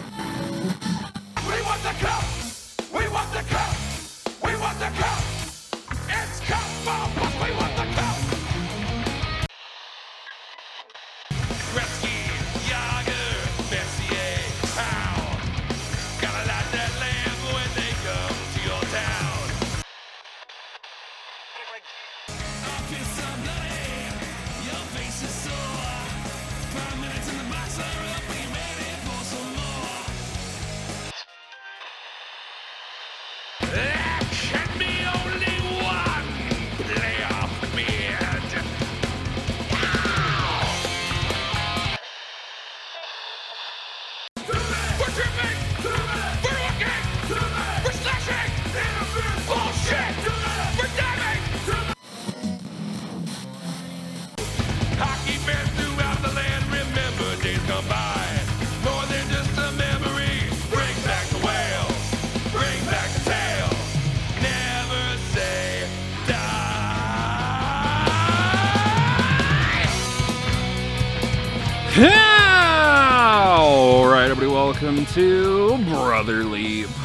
you.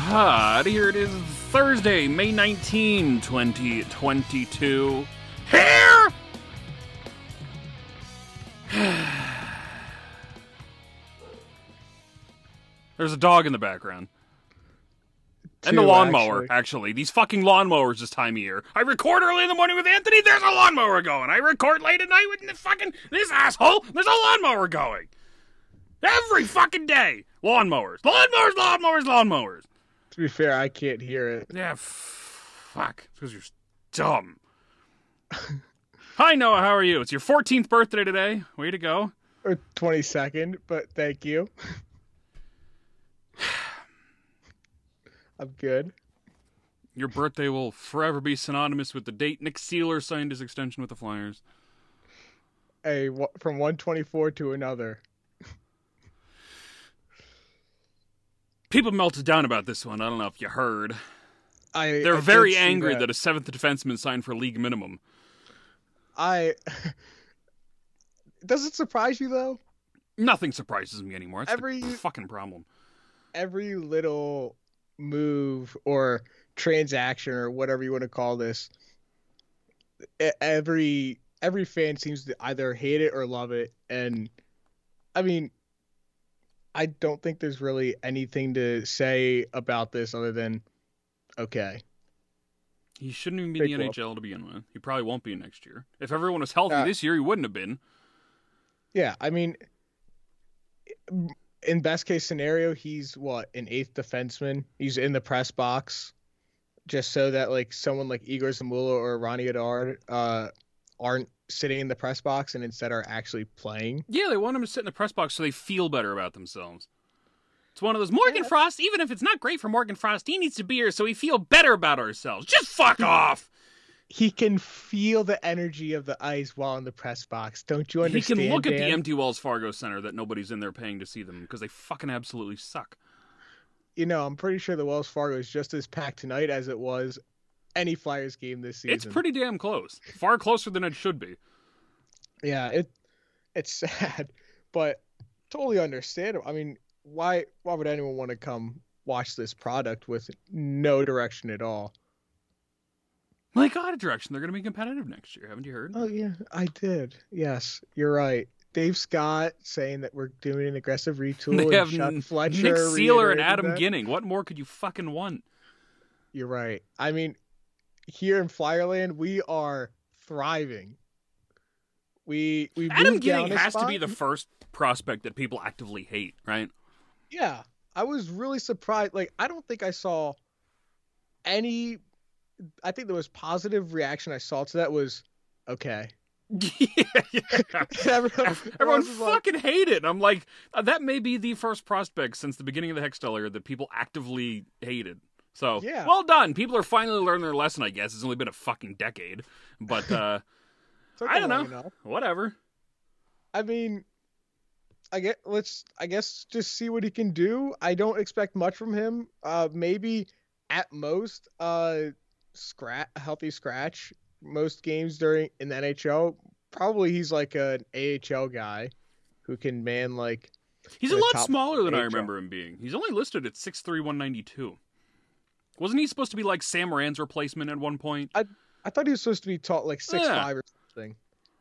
Pod. Here it is, Thursday, May 19, 2022. Here! There's a dog in the background. and the lawnmower, actually. actually. These fucking lawnmowers this time of year. I record early in the morning with Anthony, there's a lawnmower going. I record late at night with the fucking this asshole, there's a lawnmower going. Every fucking day. Lawnmowers. Lawnmowers, lawnmowers, lawnmowers. To be fair, I can't hear it. Yeah, f- fuck. Because you're dumb. Hi, Noah. How are you? It's your 14th birthday today. Way to go. Or 22nd, but thank you. I'm good. Your birthday will forever be synonymous with the date Nick Seeler signed his extension with the Flyers. A from 124 to another. People melted down about this one. I don't know if you heard. I They're I very angry that. that a seventh defenseman signed for league minimum. I. Does it surprise you though? Nothing surprises me anymore. That's Every- fucking problem. Every little move or transaction or whatever you want to call this, every every fan seems to either hate it or love it, and I mean, I don't think there's really anything to say about this other than okay. He shouldn't even be Big in the whoop. NHL to begin with. He probably won't be next year. If everyone was healthy Uh, this year, he wouldn't have been. Yeah, I mean, in best case scenario, he's what an eighth defenseman. He's in the press box, just so that like someone like Egor Zamula or Ronnie Attard uh, aren't sitting in the press box and instead are actually playing. Yeah, they want them to sit in the press box so they feel better about themselves. It's one of those Morgan Yeah. Frost. Even if it's not great for Morgan Frost, he needs to be here so we feel better about ourselves. Just fuck off. He can feel the energy of the ice while in the press box. Don't you understand? He can look at the empty Wells Fargo Center that nobody's in there paying to see them because they fucking absolutely suck. You know, I'm pretty sure the Wells Fargo is just as packed tonight as it was any Flyers game this season. It's pretty damn close. Far closer than it should be. Yeah, it it's sad, but totally understandable. I mean, why why would anyone want to come watch this product with no direction at all? They got a direction. They're going to be competitive next year. Haven't you heard? Oh yeah, I did. Yes, you're right. Dave Scott saying that we're doing an aggressive retool. they and have Chuck Fletcher Nick Seeler and Adam that. Ginning. What more could you fucking want? You're right. I mean, here in Flyerland, we are thriving. We we Adam moved down Ginning a has to be the first prospect that people actively hate, right? Yeah, I was really surprised. Like, I don't think I saw any. I think the most positive reaction I saw to that was, okay. yeah, yeah. Everyone, Everyone was like, fucking hate it. I'm like, that may be the first prospect since the beginning of the Hextall era that people actively hated. So, Yeah. well done. People are finally learning their lesson, I guess. It's only been a fucking decade. But, uh, I don't know. enough. whatever. I mean, I get. Let's. I guess just see what he can do. I don't expect much from him. Uh, maybe at most, uh, scratch, healthy scratch most games during in the NHL. Probably he's like an AHL guy who can man like He's a lot smaller than I remember him being. He's only listed at six three one ninety two. Wasn't he supposed to be like Sam Morin's replacement at one point? I I thought he was supposed to be taught like six Yeah. five or something.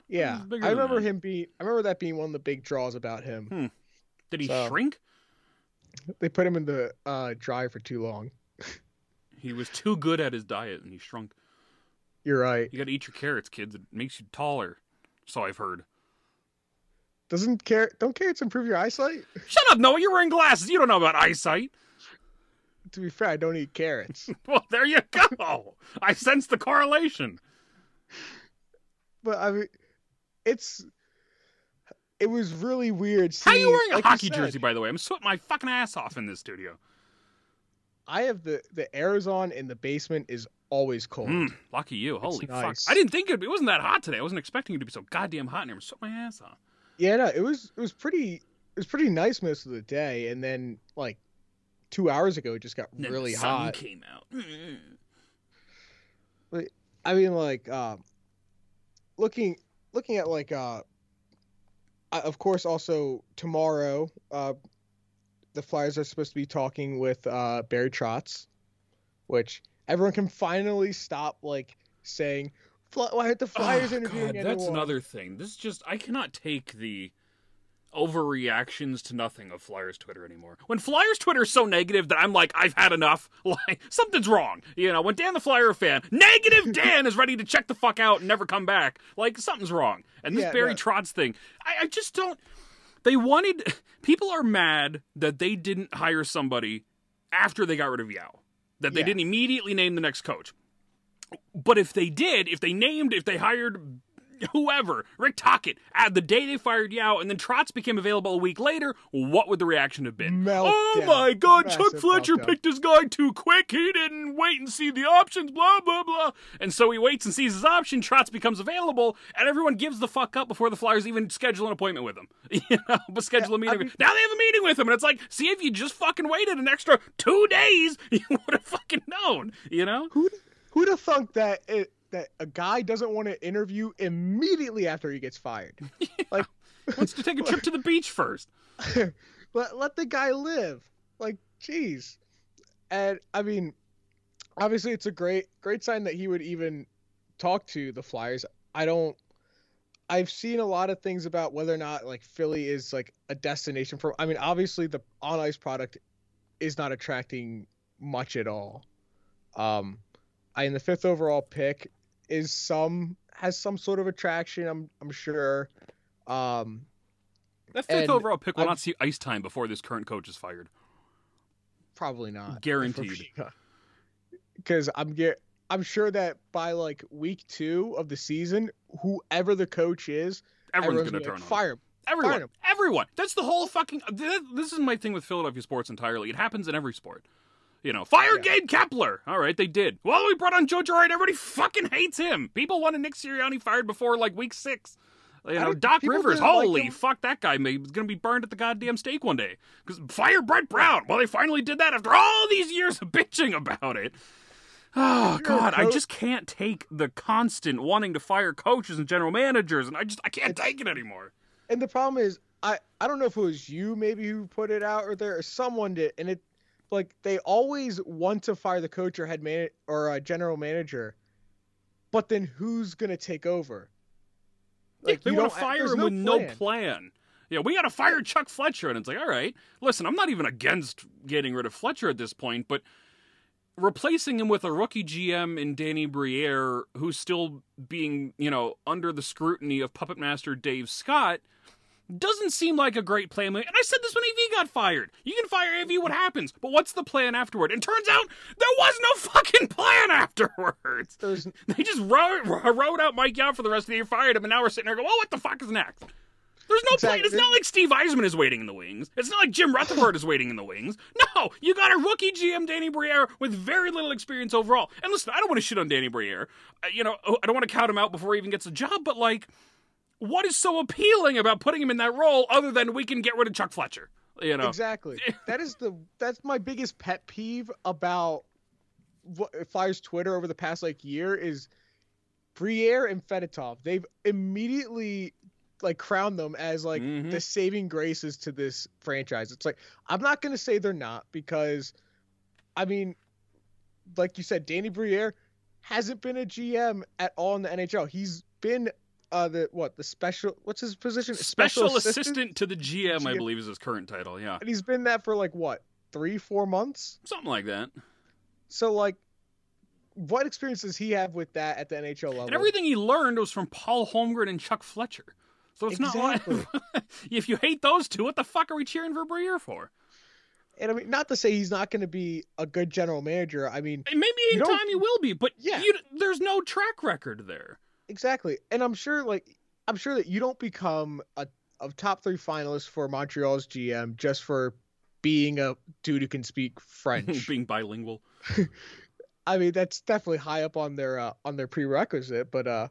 Yeah, I remember him being. I remember that being one of the big draws about him. Hmm. Did he So- shrink? They put him in the uh, dry for too long. He was too good at his diet and he shrunk. You're right. You got to eat your carrots, kids. It makes you taller. So I've heard. Doesn't carrot? Don't carrots improve your eyesight? Shut up, Noah. You're wearing glasses. You don't know about eyesight. To be fair, I don't eat carrots. Well, there you go. I sense the correlation. but I mean, it's. It was really weird. How are you seeing- wearing a like you hockey jersey, by the way? I'm sweating my fucking ass off in this studio. I have the the airs on in the basement is always cold. Mm, lucky you. Holy nice. fuck. I didn't think it, it wasn't that hot today. I wasn't expecting it to be so goddamn hot in here. I'm sweating my ass off. Yeah, no, it was it was pretty it was pretty nice most of the day, and then like two hours ago it just got And really the sun hot. came out. I mean, like um, looking looking at like uh, I- of course also tomorrow uh, the Flyers are supposed to be talking with uh Barry Trotz, which everyone can finally stop like saying. "Fly- Why aren't the Flyers Oh, interviewing God, anyone? That's another thing. This is just I cannot take the overreactions to nothing of Flyers Twitter anymore. When Flyers Twitter is so negative that I'm like, I've had enough. Like something's wrong. You know, when Dan the Flyer fan, negative Dan is ready to check the fuck out and never come back. Like something's wrong. And this Yeah, Barry no. Trotz thing, I, I just don't. They wanted people are mad that they didn't hire somebody after they got rid of Yeo. That they Yeah. didn't immediately name the next coach. But if they did, if they named, if they hired whoever, Rick Tocchet, at the day they fired Yeo, and then Trotz became available a week later, what would the reaction have been? Meltdown. Oh my God, Chuck Fletcher meltdown. picked his guy too quick. He didn't wait and see the options. Blah blah blah. And so he waits and sees his option. Trotz becomes available, and everyone gives the fuck up before the Flyers even schedule an appointment with him. You know, but schedule a meeting. mean- now they have a meeting with him, and it's like, see if you just fucking waited an extra two days, you would have fucking known. You know. Who who'd have thunk that it, that a guy doesn't want to interview immediately after he gets fired? Like wants to take a trip to the beach first. let let the guy live. Like jeez. And I mean obviously it's a great great sign that he would even talk to the Flyers. I don't I've seen a lot of things about whether or not like Philly is like a destination for I mean obviously the on ice product is not attracting much at all. Um I in the fifth overall pick is some has some sort of attraction, I'm I'm sure. Um That fifth overall pick will I'm- not see ice time before this current coach is fired. Probably not. Guaranteed. Because I'm get I'm sure that by like week two of the season, whoever the coach is, Everyone's everyone's to gonna turn like, on. fire. him. Everyone, Fired him. everyone. That's the whole fucking. This is my thing with Philadelphia sports entirely. It happens in every sport. You know, fire Yeah. Gabe Kapler. All right, they did. Well, we brought on Joe Girard. Everybody fucking hates him. People wanted Nick Sirianni fired before like week six. You know, Doc Rivers. didn't like Holy fuck, that guy may is going to be burned at the goddamn stake one day. Because fire Brett Brown. Well, they finally did that after all these years of bitching about it. Oh God, I just can't take the constant wanting to fire coaches and general managers, and I just I can't take it anymore. And the problem is, I I don't know if it was you maybe who put it out or there or someone did, and it like they always want to fire the coach or head man or a general manager, but then who's gonna take over? Like they you want to fire him no with no plan. plan. Yeah, we got to fire Chuck Fletcher, and it's like, all right, listen, I'm not even against getting rid of Fletcher at this point, but replacing him with a rookie GM in Danny Briere, who's still being, you know, under the scrutiny of puppet master Dave Scott, doesn't seem like a great plan. And I said this when AV got fired. You can fire AV, what happens? But what's the plan afterward? And turns out there was no fucking plan afterwards. There's They just wrote, wrote out Mike Yeo for the rest of the year, fired him, and now we're sitting there going, well, what the fuck is next? There's no plan. It's not like Steve Yzerman is waiting in the wings. It's not like Jim Rutherford is waiting in the wings. No, you got a rookie GM, Danny Briere, with very little experience overall. And listen, I don't want to shit on Danny Briere. Uh, you know, I don't want to count him out before he even gets a job, but like, what is so appealing about putting him in that role other than we can get rid of Chuck Fletcher? You know, Exactly. that is the that's my biggest pet peeve about what Flyers Twitter over the past like year is Briere and Fedotov. They've immediately like crown them as like Mhm. the saving graces to this franchise. It's like I'm not gonna say they're not because, I mean, like you said, Danny Briere hasn't been a GM at all in the NHL. He's been uh the what the special what's his position Special assistant to the GM, I believe, is his current title. Yeah, and he's been that for like what three four months. something like that. So like, what experience does he have with that at the NHL level? And everything he learned was from Paul Holmgren and Chuck Fletcher. So it's Exactly. not like if you hate those two, what the fuck are we cheering for Briere for? And I mean, not to say he's not going to be a good general manager. I mean, And Maybe in time he will be, but Yeah. you, there's no track record there. Exactly. And I'm sure, like, I'm sure that you don't become a, a top three finalist for Montreal's GM just for being a dude who can speak French. Being bilingual. I mean, that's definitely high up on their uh, on their prerequisite, but uh,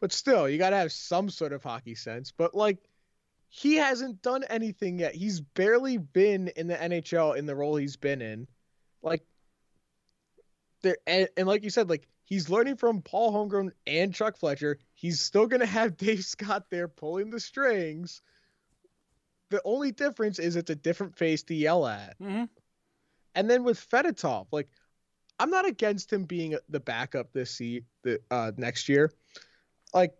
but still, you got to have some sort of hockey sense. But like, he hasn't done anything yet. He's barely been in the NHL in the role he's been in. Like, there and, and like you said, like he's learning from Paul Holmgren and Chuck Fletcher. He's still gonna have Dave Scott there pulling the strings. The only difference is it's a different face to yell at. hmm And then with Fedotov, like I'm not against him being the backup this se- the uh, next year. Like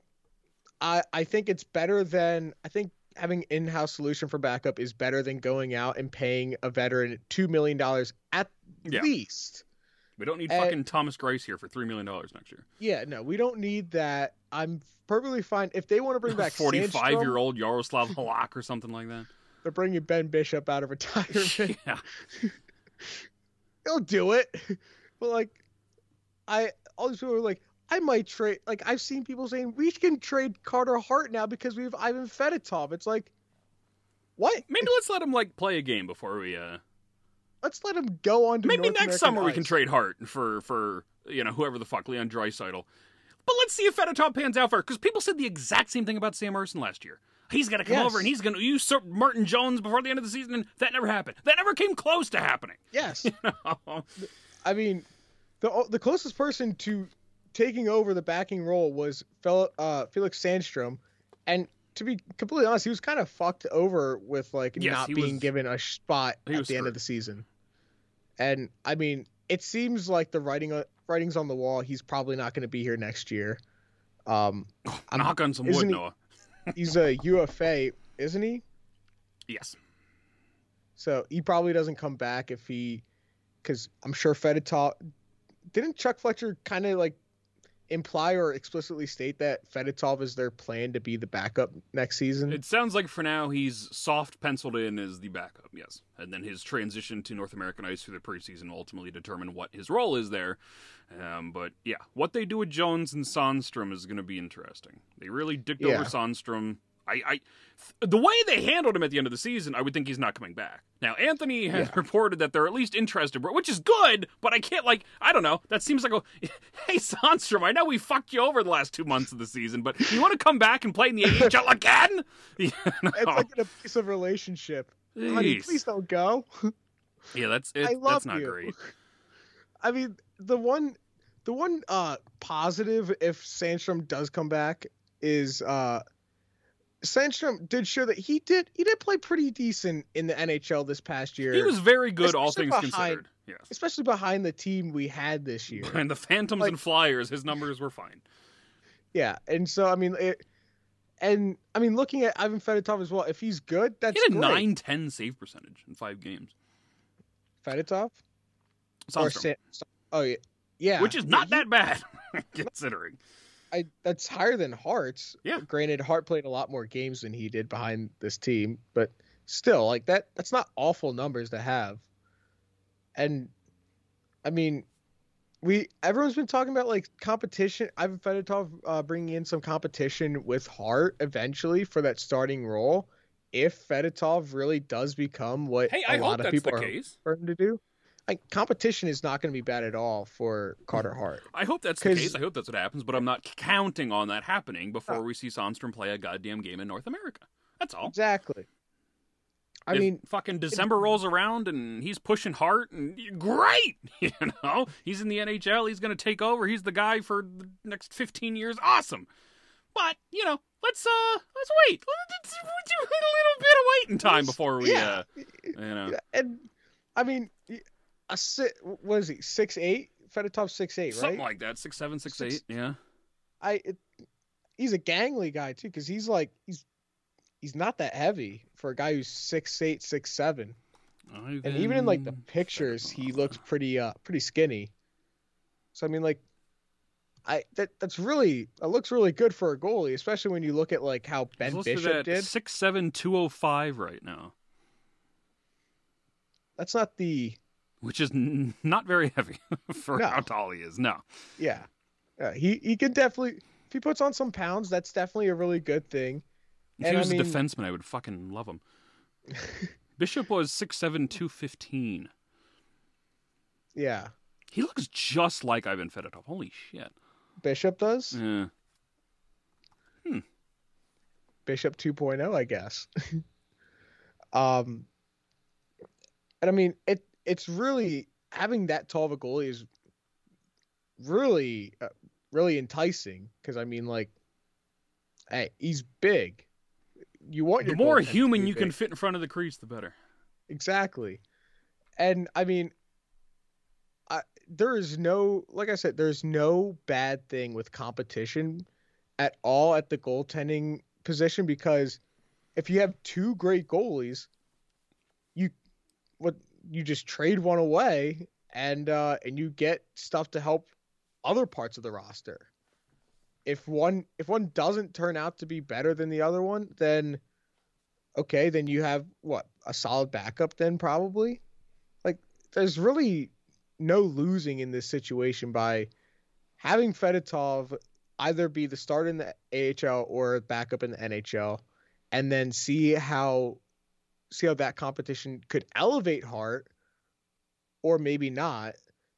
I I think it's better than I think having in-house solution for backup is better than going out and paying a veteran 2 million dollars at Yeah. least. We don't need Uh, fucking Thomas Greiss here for $3 million next year. Yeah, no, we don't need that. I'm perfectly fine if they want to bring back forty-five year old Yaroslav Halak or something like that. They're bringing Ben Bishop out of retirement. yeah. He'll do it. But like, I all these people are like, I might trade. Like I've seen people saying we can trade Carter Hart now because we have Ivan Fedotov. It's like, what? Maybe let's let him like play a game before we uh Let's let him go on to maybe North next American summer we can trade Hart for for you know whoever the fuck Leon Draisaitl. But let's see if Fedotov pans out first because people said the exact same thing about Sam Ersson last year. He's gonna come Yes. over and he's gonna usurp Martin Jones before the end of the season, and that never happened. That never came close to happening. Yes, I mean, the the closest person to taking over the backing role was Fel- uh, Felix Sandstrom, and to be completely honest, he was kind of fucked over with like Yes, not being was- given a spot at the end of the season. And I mean, it seems like the writing uh, writing's on the wall. He's probably not going to be here next year. Um, I'm- Knock on some wood, he- Noah. he's a UFA, isn't he? Yes. So he probably doesn't come back if he, because I'm sure Fedotov. Didn't Chuck Fletcher kind of like imply or explicitly state that Fedotov is their plan to be the backup next season? It sounds like for now he's soft penciled in as the backup, yes. And then his transition to North American ice through the preseason will ultimately determine what his role is there. Um, but yeah, what they do with Jones and Sandstrom is going to be interesting. They really dicked Yeah. over Sandstrom. I, I, the way they handled him at the end of the season, I would think he's not coming back. Now, Anthony has Yeah. reported that they're at least interested, which is good, but I can't, like, I don't know. That seems like a, hey, Sandstrom, I know we fucked you over the last two months of the season, but you want to come back and play in the AHL again? You know? It's like an abusive relationship. Honey, please don't go. Yeah, that's it, I love that's not you. great. I mean, the one, the one uh positive if Sandstrom does come back is uh Sandstrom did show that he did he did play pretty decent in the NHL this past year. He was very good, all things behind- considered. Yes. especially behind the team we had this year. And the Phantoms Like- and Flyers, his numbers were fine. Yeah, and so I mean, it, and I mean, looking at Ivan Fedotov as well, if he's good, that's He had a. 9 10 save percentage in five games. Fedotov Sandstrom, or San, oh yeah, yeah, which is not he- that bad, considering. I that's higher than Hart's. Yeah. Granted, Hart played a lot more games than he did behind this team, but still, like that, that's not awful numbers to have. And I mean, we everyone's been talking about like competition. Ivan Fedotov uh, bringing in some competition with Hart eventually for that starting role. If Fedotov really does become what Hey, a I lot of people are for him to do, like competition is not going to be bad at all for Carter Hart. I hope that's the case. I hope that's what happens, but I'm not counting on that happening before No. we see Sandstrom play a goddamn game in North America. That's all. Exactly. I If mean, fucking December rolls around and he's pushing Hart, and great, you know, he's in the NHL. He's going to take over. He's the guy for the next 15 years. Awesome. But you know, let's uh, let's wait. Let's do a little bit of waiting time before we Yeah. uh, you know. And I mean, a si- what is he? Six eight. Fedotov six eight, right? Something like that, six seven, six Six- eight. Yeah, I. It, he's a gangly guy too, because he's like he's he's not that heavy for a guy who's six eight, six seven. And even in like the Ivan pictures, he looks pretty uh pretty skinny. So I mean, like, I that that's really it looks really good for a goalie, especially when you look at like how Ben He's Bishop did. six seven two oh five right now, That's not the which is n- not very heavy for No. how tall he is. No, yeah. Yeah, he he can definitely if he puts on some pounds, that's definitely a really good thing. if And he I was mean- a defenseman, I would fucking love him. Bishop was six seven two fifteen. Yeah, He looks just like Ivan Fedotov. Holy shit! Bishop does. Yeah. Bishop 2.0, I guess. um, and I mean, it it's really having that tall of a goalie is really uh, really enticing because I mean, like, hey, he's big. You want The more human you can fit in front of the crease, the better. exactly, and I mean. I, there is no, like I said, there's no bad thing with competition at all at the goaltending position because if you have two great goalies, you what you just trade one away and uh and you get stuff to help other parts of the roster. If one if one doesn't turn out to be better than the other one, then okay, then you have what, a solid backup then probably? Like there's really no losing in this situation by having Fedotov either be the start in the AHL or backup in the NHL, and then see how see how that competition could elevate Hart, or maybe not.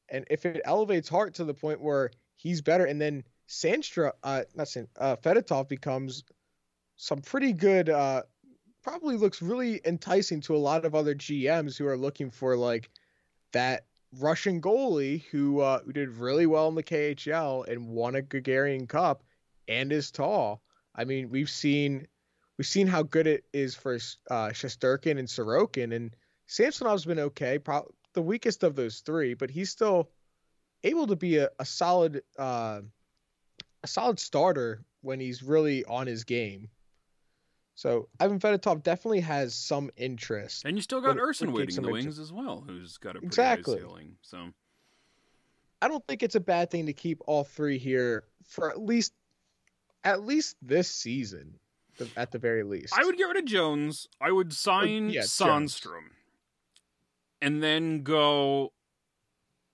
And if it elevates Hart to the point where he's better, and then Sandstra, uh, not Sand, uh, Fedotov becomes some pretty good. Uh, probably looks really enticing to a lot of other GMs who are looking for like that Russian goalie who uh, who did really well in the KHL and won a Gagarin Cup and is tall. I mean, we've seen we've seen how good it is for uh, Shesterkin and Sorokin, and Samsonov's been okay, pro- the weakest of those three, but he's still able to be a, a solid uh, a solid starter when he's really on his game. So Ivan Fedotov definitely has some interest. And you still got Ersson waiting in the interest. wings as well, who's got a pretty Exactly. high ceiling. So I don't think it's a bad thing to keep all three here for at least at least this season, the- at the very least. I would get rid of Jones. I would sign yeah, Jones. And then go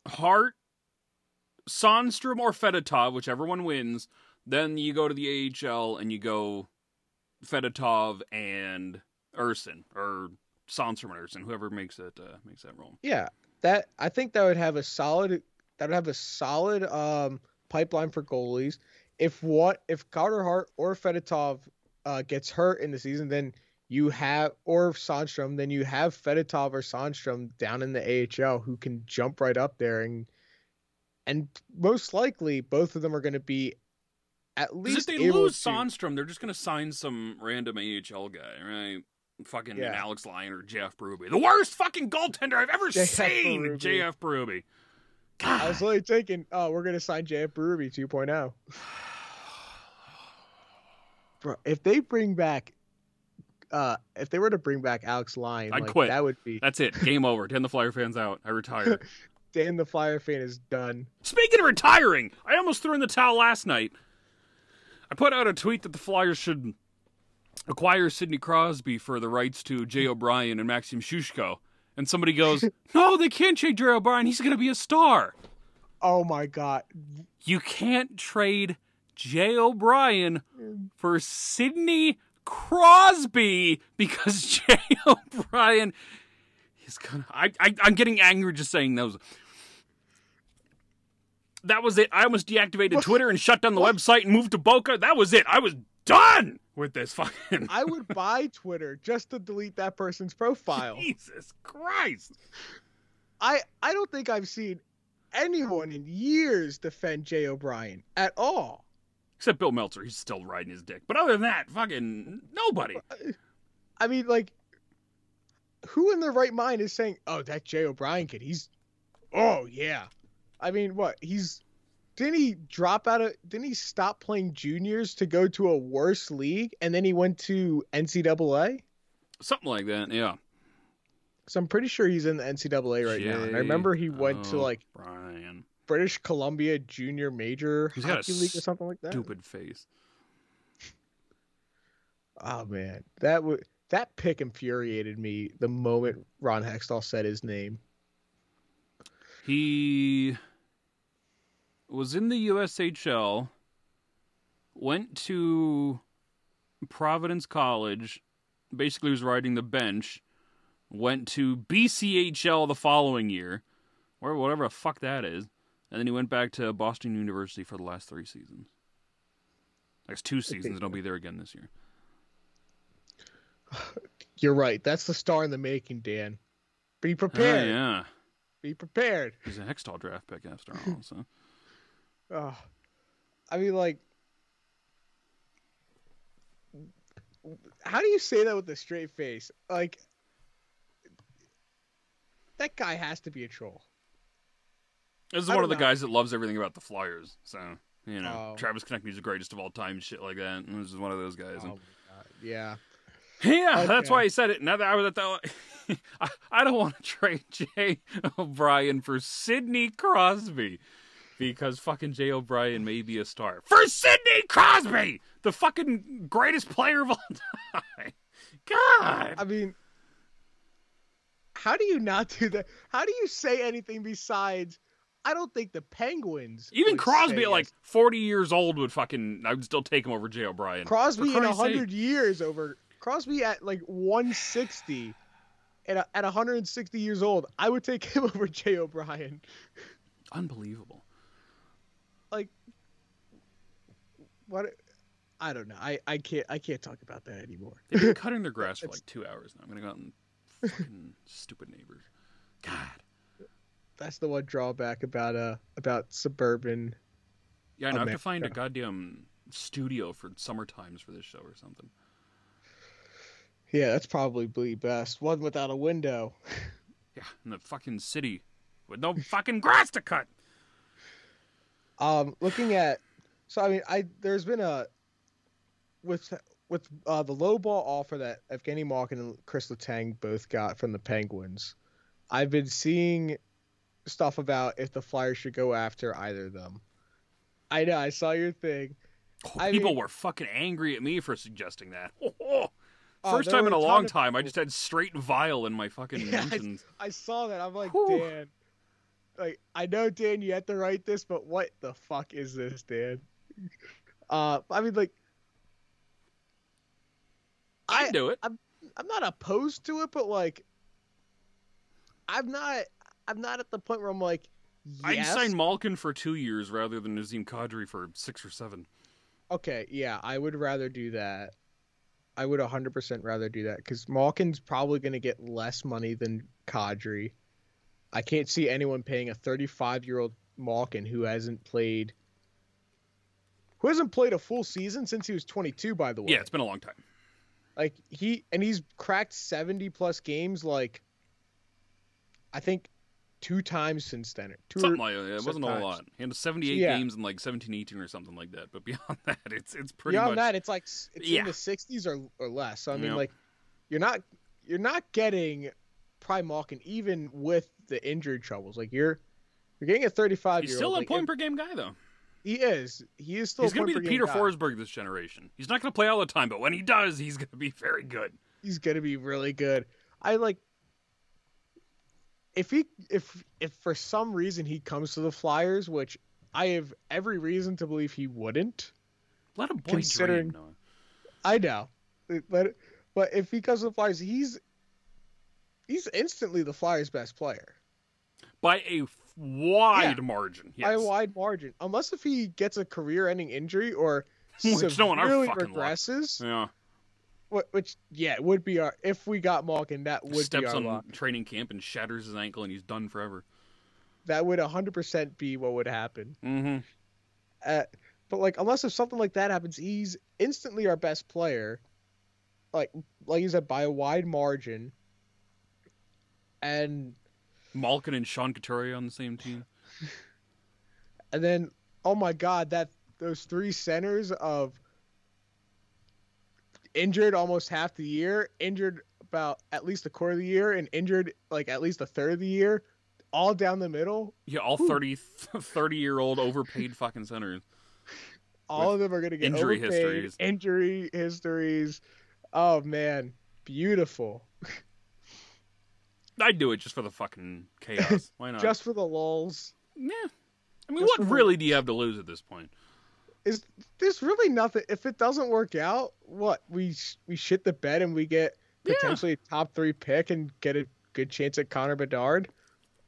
Hart, Sandstrom, or Fedotov, whichever one wins. Then you go to the AHL and you go Fedotov and Ersson, or Sandstrom and Ersson, whoever makes it uh, makes that role. Yeah, that I think that would have a solid that would have a solid um pipeline for goalies. If what if Carter Hart or Fedotov uh, gets hurt in the season, then you have or Sandstrom, then you have Fedotov or Sandstrom down in the AHL who can jump right up there and and most likely both of them are going to be at least if they able lose to, Sandstrom, they're just going to sign some random AHL guy, right? Fucking Yeah. Alex Lyon or Jeff Berube. The worst fucking goaltender I've ever seen, Berube. JF Berube. I was literally thinking, oh, we're gonna sign JF Berube 2.0. Bro, if they bring back, uh, if they were to bring back Alex Lyon, I'd like, quit. that would be That's it. Game over. Dan the Flyer fans out. I retire. Dan the Flyer fan is done. Speaking of retiring, I almost threw in the towel last night. I put out a tweet that the Flyers should acquire Sidney Crosby for the rights to Jay O'Brien and Maxim Sushko. And somebody goes, No, they can't trade Jay O'Brien. He's going to be a star. Oh my god, You can't trade Jay O'Brien for Sidney Crosby because Jay O'Brien is gonna. I, I I'm getting angry just saying those. That was it. I almost deactivated Twitter and shut down the website and moved to Boca. That was it. I was done with this fucking. I would buy Twitter just to delete that person's profile. Jesus Christ! I I don't think I've seen anyone in years defend Jay O'Brien at all. Except Bill Meltzer, he's still riding his dick. But other than that, fucking nobody. I mean, like, who in their right mind is saying, "Oh, that Jay O'Brien kid, he's, oh yeah." I mean, what he's didn't he drop out of? Didn't he stop playing juniors to go to a worse league, and then he went to NCAA? Something like that, yeah. So I'm pretty sure he's in the NCAA right now. And I remember he went to Oh, like Brian. British Columbia Junior Major He's Hockey League or something like that. Stupid face. Oh man, that would that pick infuriated me the moment Ron Hextall said his name. He was in the USHL, went to Providence College, basically was riding the bench, went to BCHL the following year, or whatever the fuck that is, and then he went back to Boston University for the last three seasons. Next two seasons, and he'll be there again this year. You're right. That's the star in the making, Dan. Be Oh, prepared. yeah, Be prepared. he's a Hextall draft pick after all. So Oh, I mean, like, how do you say that with a straight face? Like, that guy has to be a troll. This is I one of the know. guys that loves everything about the Flyers. So you know, Oh. Travis Konecny's the greatest of all time, shit like that. And this is one of those guys. Oh And-. Yeah. yeah, that's why he said it. Now that I was at the, I, I don't want to trade Jay O'Brien for Sidney Crosby because fucking Jay O'Brien may be a star for Sidney Crosby, the fucking greatest player of all time. God, I mean, how do you not do that? How do you say anything besides? I don't think the Penguins. even Crosby at like yes. forty years old would fucking. I would still take him over Jay O'Brien. Crosby in Christ's sake. hundred years over Crosby at like 160, at at 160 years old. I would take him over Jay O'Brien. Unbelievable. Like, what? I don't know. I, I can't I can't talk about that anymore. They've been cutting their grass for like two hours now. I'm gonna go out and fucking stupid neighbors. God. That's the one drawback about uh about suburban. Yeah, I know. I have to find a goddamn studio for summer times for this show or something. Yeah, that's probably best. One without a window. Yeah, in the fucking city with no fucking grass to cut. Um, looking at, so I mean, I there's been a with with uh, the low ball offer that Evgeny Malkin and Chris Letang both got from the Penguins. I've been seeing stuff about if the Flyers should go after either of them. I know I saw your thing. I People mean- were fucking angry at me for suggesting that. Oh, Oh, First time in a long time, I just had straight vile in my fucking Yeah, I- mentions. I saw that. I'm like, Whew. Dan. Like, I know, Dan, you had to write this, but what the fuck is this, Dan? Uh, I mean, like, I do it. I'm, I'm not opposed to it, but like, I'm not. I'm not at the point where I'm like, I'd sign Malkin for two years rather than Nazem Kadri for six or seven. Okay, yeah, I would rather do that. I would 100% rather do that because Malkin's probably going to get less money than Kadri. I can't see anyone paying a 35 year old Malkin who hasn't played. Who hasn't played a full season since he was 22, by the way. Yeah, it's been a long time. Like he and he's cracked 70 plus games like I think two times since then. Two or- Something like that. It wasn't a lot. He had 78 Yeah. games in like 17, 18 or something like that. But beyond that, it's it's pretty Beyond much. that, it's like it's Yeah. in the 60s or or less. So I mean, Yep. like you're not you're not getting prime Malkin even with the injury troubles. Like you're you're getting a 35 He's still a like, point and per game guy though. He is. He is still. He's going to be the Peter guy. Forsberg this generation. He's not going to play all the time, but when he does, he's going to be very good. He's gonna be really good. I like. If he if if for some reason he comes to the Flyers, which I have every reason to believe he wouldn't. Let a boy Considering- dream. I know, but but if he comes to the Flyers, he's he's instantly the Flyers' best player by a f- wide Yeah. margin. by a wide margin. Unless if he gets a career-ending injury or Which no one our severely fucking luck. regresses, Yeah, which yeah, it would be our if we got Malkin, that would be steps on luck. training camp and shatters his ankle, and he's done forever. That would 100% be what would happen. Mm-hmm. Uh, But like, unless if something like that happens, he's instantly our best player. Like, like you said, by a wide margin. And Malkin and Sean Couturier on the same team. and then, oh my God, that those three centers of injured almost half the year, injured about at least a quarter of the year, and injured like at least a third of the year, all down the middle. Yeah, all 30, 30 year old overpaid fucking centers. All of them are going to get injury overpaid, histories. Injury histories. Oh man, beautiful. I'd do it just for the fucking chaos. Why not? Just for the lulls. yeah. I mean, just what really do you have to lose at this point? Is there's really nothing? If it doesn't work out, what we we shit the bed and we get Yeah. potentially a top three pick and get a good chance at Connor Bedard.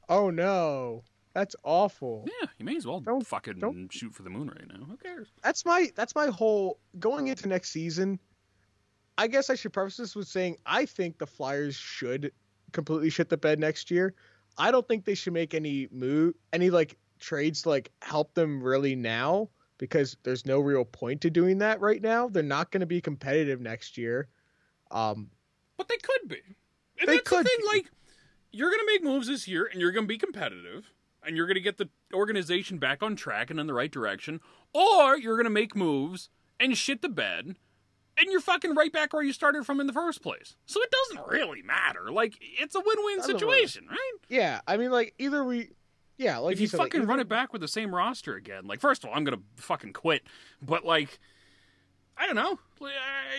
Oh no, that's awful. Yeah, you may as well Don't- fucking don't- shoot for the moon right now. Who cares? That's my that's my whole going into next season. I guess I should preface this with saying I think the Flyers should completely shit the bed next year. I don't think they should make any move any like trades to like help them really now because there's no real point to doing that right now. They're not going to be competitive next year. Um But they could be. And They that's could the thing, like, you're going to make moves this year and you're going to be competitive and you're going to get the organization back on track and in the right direction, or you're going to make moves and shit the bed and you're fucking right back where you started from in the first place. So it doesn't really matter. Like, it's a win win Doesn't situation, right? yeah, I mean like either we yeah, like if you, said, fucking either- run it back with the same roster again, like first of all, I'm gonna fucking quit. But like, I don't know.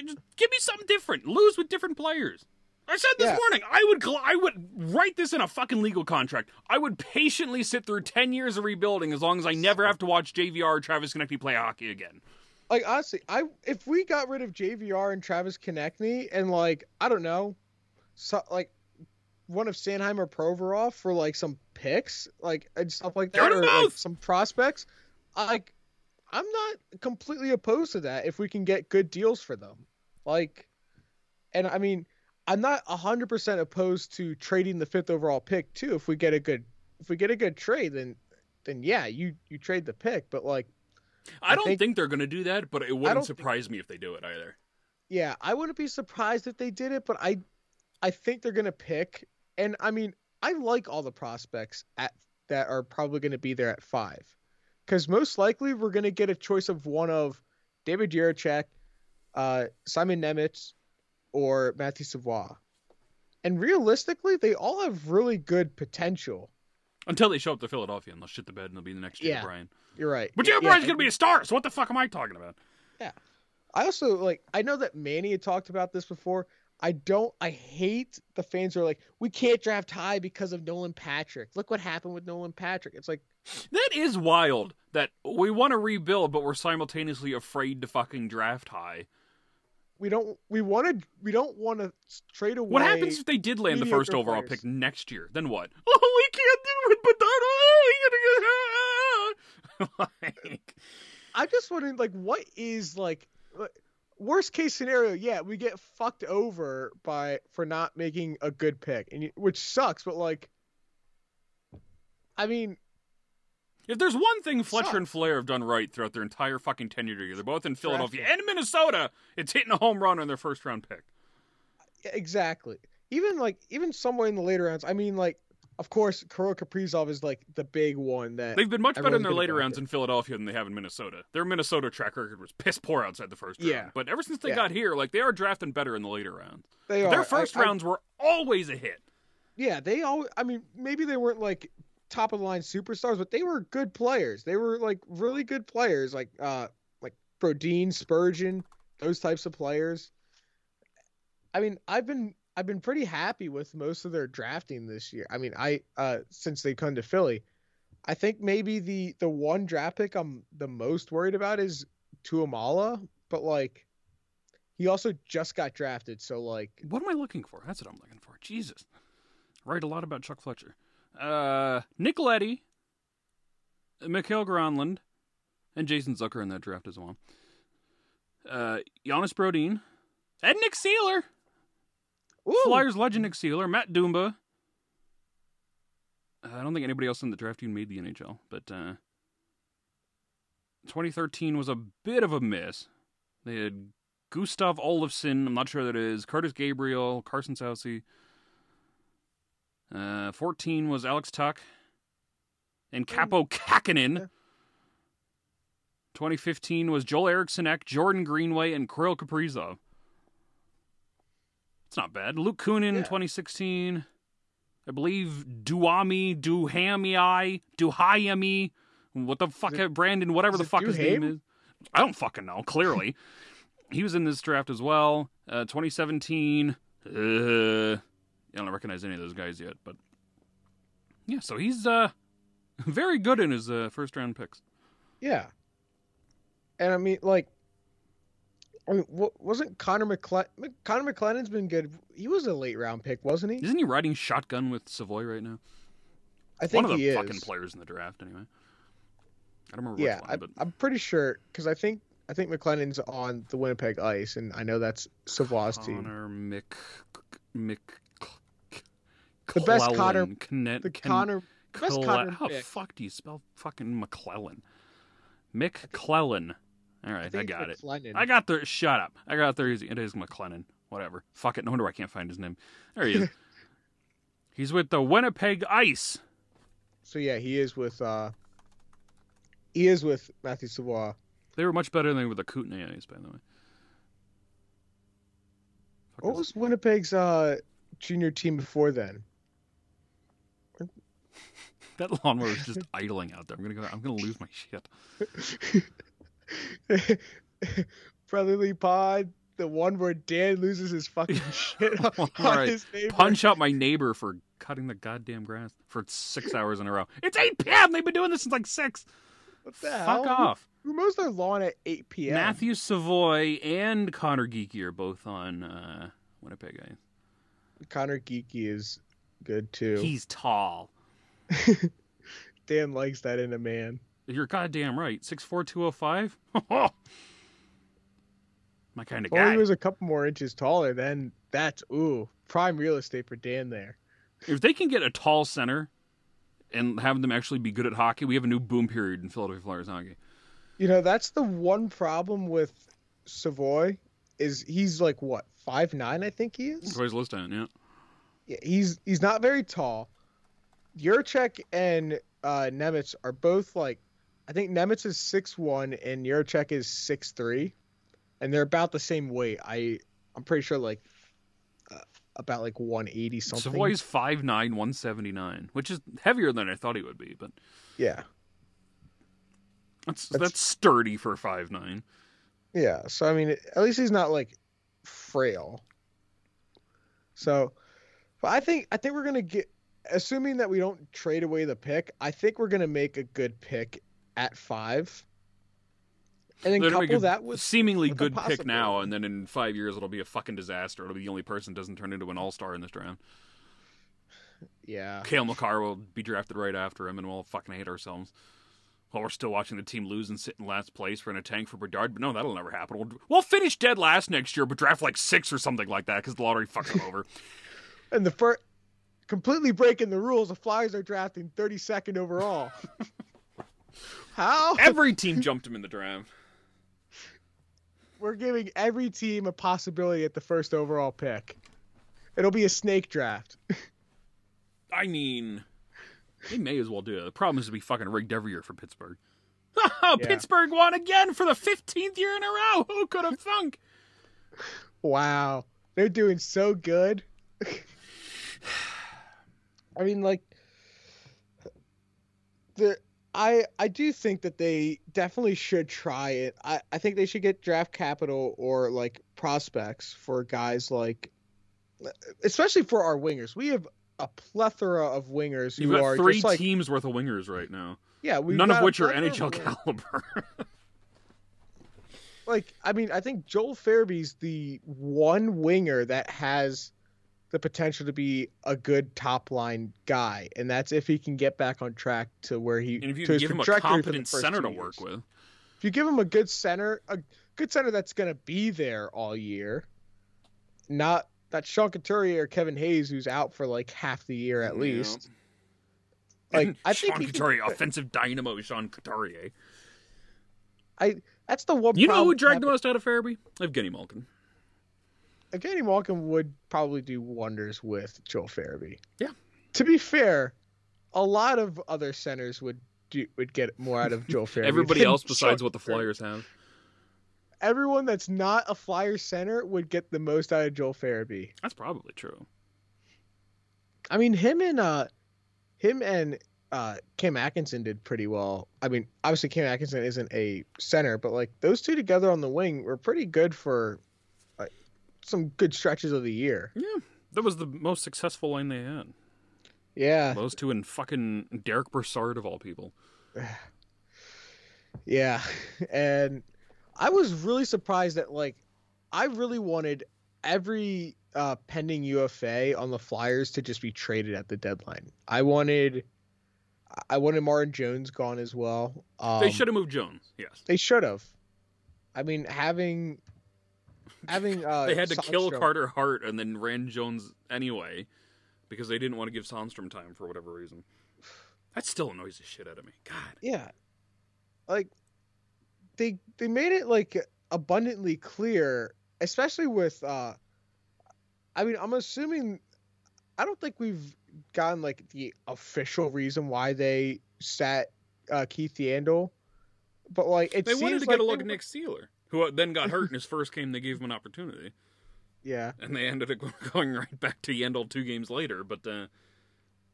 Just give me something different. Lose with different players. I said this Yeah. morning, I would I would write this in a fucking legal contract. I would patiently sit through ten years of rebuilding as long as I never have to watch JVR or Travis Konecny play hockey again. like honestly, I if we got rid of JVR and Travis Konecny and like I don't know, so like one of Sanheim or Provorov for like some picks, like and stuff like that, or like some prospects, like I'm not completely opposed to that if we can get good deals for them. Like, and I mean, I'm not hundred percent opposed to trading the fifth overall pick too. If we get a good, if we get a good trade, then then yeah, you you trade the pick. But like. I, I don't think, think- they're gonna do that, but it wouldn't think- surprise me if they do it either. Yeah, I wouldn't be surprised if they did it, but I I think they're gonna pick and I mean, I like all the prospects at that are probably gonna be there at five. Because most likely we're gonna get a choice of one of David Jiricek, uh, Simon Nemec, or Matthew Savoie. And realistically, they all have really good potential. Until they show up to Philadelphia and they'll shit the bed and they'll be the next Yeah. O'Brien. You're right. But Jay Yeah, and- gonna be a star, so what the fuck am I talking about? Yeah. I also like I know that Manny had talked about this before. I don't I hate the fans who are like, we can't draft high because of Nolan Patrick. Look what happened with Nolan Patrick. It's like That is wild that we want to rebuild, but we're simultaneously afraid to fucking draft high. we don't we want to we don't want to trade away. What happens if they did land the first overall pick next year? Then what? Oh, we can't do it, but like, I'm just wondering like what is like like, worst case scenario, yeah, we get fucked over by for not making a good pick. And which sucks, but like I mean, if there's one thing Fletcher Sucks. and Flahr have done right throughout their entire fucking tenure together, both in Philadelphia Drafting. and Minnesota, it's hitting a home run on their first round pick. Exactly. Even like even somewhere in the later rounds. I mean, like of course, Kirill Kaprizov is like the big one that They've been much better in their later rounds in Philadelphia than they have in Minnesota. Their Minnesota track record was piss poor outside the first round. Yeah. But ever since they Yeah. got here, like they are drafting better in the later rounds. they But are. their first I- I- rounds were always a hit. yeah, they all. I mean, maybe they weren't like top of the line superstars, but they were good players. They were like really good players, like uh like Brodin, Spurgeon, those types of players. I mean, I've been I've been pretty happy with most of their drafting this year. I mean, I uh since they come to Philly, I think maybe the the one draft pick I'm the most worried about is Tuomaala, but like he also just got drafted, so like What am I looking for? That's what I'm looking for. Jesus. Write a lot about Chuck Fletcher. Uh, Nick Leddy, Mikael Granlund, and Jason Zucker in that draft as well. Uh, Jonas Brodin, and Nick Seeler. Ooh, Flyers legend Nick Seeler, Matt Dumba. Uh, I don't think anybody else in the draft team made the NHL, but uh, 2013 was a bit of a miss. They had Gustav Olofsson, I'm not sure that is, Curtis Gabriel, Carson Soucy. Uh, 14 was Alex Tuch and Kaapo Kahkonen. Yeah. 2015 was Joel Eriksson Ek, Jordan Greenway, and Kirill Kaprizov. It's not bad. Luke Kunin, Yeah. 2016. I believe Duami, Duhamiai, Duhayami, what the fuck, Is it- Brandon, whatever the fuck his name is. I don't fucking know, clearly. he was in this draft as well. Uh, 2017. Uh, I don't recognize any of those guys yet, but yeah, so he's uh very good in his uh, first round picks. Yeah. And I mean, like, I mean, wasn't Connor McCle- Connor McLennan's been good? He was a late round pick, wasn't he? Isn't he riding shotgun with Savoy right now? I think One of the he is. fucking players in the draft, anyway. I don't remember Yeah, which I, one, but I'm pretty sure because I think I think McLennan's on the Winnipeg Ice, and I know that's Savoy's team. Connor Mc Mc. The best Connor- The Connor, best Connor How fuck do you spell fucking McClellan? McClellan. All right, I, think got it. I got there. Shut up. I got there easy. It is McLennan. Whatever. Fuck it. No wonder I can't find his name. There he is. He's with the Winnipeg Ice. So yeah, he is with uh, he is with Matthew Savoy. They were much better than with the Kootenay Ice, by the way. Fuck What was Winnipeg's uh junior team before then? that lawnmower is just idling out there? I'm gonna go. I'm gonna lose my shit. Brotherly Pod, the one where Dan loses his fucking shit on, All on right. his neighbor. Punch out my neighbor for cutting the goddamn grass for six hours in a row. It's 8 p.m. They've been doing this since like six. What the Fuck hell? off. Who mows their lawn at 8 p.m.? Matthew Savoy and Conor Geekie are both on uh, Winnipeg Ice. Conor Geekie is good too. He's tall. Dan likes that in a man. You're goddamn right. 6'4", 205? My kind of guy. he was a couple more inches taller, then that's ooh prime real estate for Dan there. If they can get a tall center and have them actually be good at hockey, we have a new boom period in Philadelphia Flyers hockey. You know that's the one problem with Savoy is he's like what five nine I think he is. Savoy's listed, yeah. Yeah, he's he's not very tall. Jiricek and uh, Nemec are both like, I think Nemec is six one and Jiricek is six three, and they're about the same weight. I I'm pretty sure like uh, about like one eighty something. Savoy's 5'9", 179, which is heavier than I thought he would be, but yeah, that's That's- that's, sturdy for five nine. yeah. So I mean, at least he's not like frail. So, but I think I think we're gonna get, assuming that we don't trade away the pick. I think we're gonna make a good pick at five. And then They're couple a that with seemingly with good pick now, and then in five years it'll be a fucking disaster. It'll be the only person that doesn't turn into an all star in this draft. Yeah. Cale Makar will be drafted right after him, and we'll fucking hate ourselves. While we're still watching the team lose and sit in last place for in a tank for Bedard, but no, that'll never happen. We'll, we'll finish dead last next year, but draft like six or something like that because the lottery fucks them over. And the first, completely breaking the rules, the Flyers are drafting 32nd overall. How? Every team jumped him in the draft. We're giving every team a possibility at the first overall pick. It'll be a snake draft. I mean, they may as well do it. The problem is to be fucking rigged every year for Pittsburgh. Oh, Yeah. Pittsburgh won again for the 15th year in a row. Who could have thunk? Wow. They're doing so good. I mean, like, the I I do think that they definitely should try it. I, I think they should get draft capital or like prospects for guys like, especially for our wingers. We have a plethora of wingers You've who got are three just like teams worth of wingers right now. yeah, None of which are NHL caliber. like I mean, I think Joel Farabee's the one winger that has the potential to be a good top line guy, and that's if he can get back on track to where he and if you to give him a trajectory for the competent center to work with. If you give him a good center, a good center that's going to be there all year, not that Sean Couturier or Kevin Hayes who's out for like half the year at Yeah. least. Like I think Sean can- Couturier, offensive dynamo Sean Couturier. I that's the one. You know who dragged the most out of Farabee? Evgeny Malkin. Evgeny Malkin would probably do wonders with Joel Farabee. Yeah. To be fair, a lot of other centers would do would get more out of Joel Farabee. Everybody else besides Joel what the Farabee. Flyers have. Everyone that's not a Flyer center would get the most out of Joel Farabee. That's probably true. I mean, him and uh, him and uh, Cam Atkinson did pretty well. I mean, obviously Cam Atkinson isn't a center, but like those two together on the wing were pretty good for some good stretches of the year. Yeah, that was the most successful line they had. Yeah, Those two and fucking Derek Brassard of all people. yeah, and I was really surprised that like I really wanted every uh, pending UFA on the Flyers to just be traded at the deadline. I wanted. I wanted Martin Jones gone as well. Um, they should have moved Jones. Yes, They should have. I mean, having having uh, they had to kill Carter Hart and then ran Jones anyway because they didn't want to give Sandstrom time for whatever reason. That still annoys the shit out of me. God. Yeah, like they they made it like abundantly clear, especially with. uh I mean, I'm assuming. I don't think we've gotten like the official reason why they sat uh, Keith Yandle, but like it They seems wanted to like get a look at Nick Seeler, who then got hurt in his first game. They gave him an opportunity, Yeah, and they ended up going right back to Yandle two games later. But uh,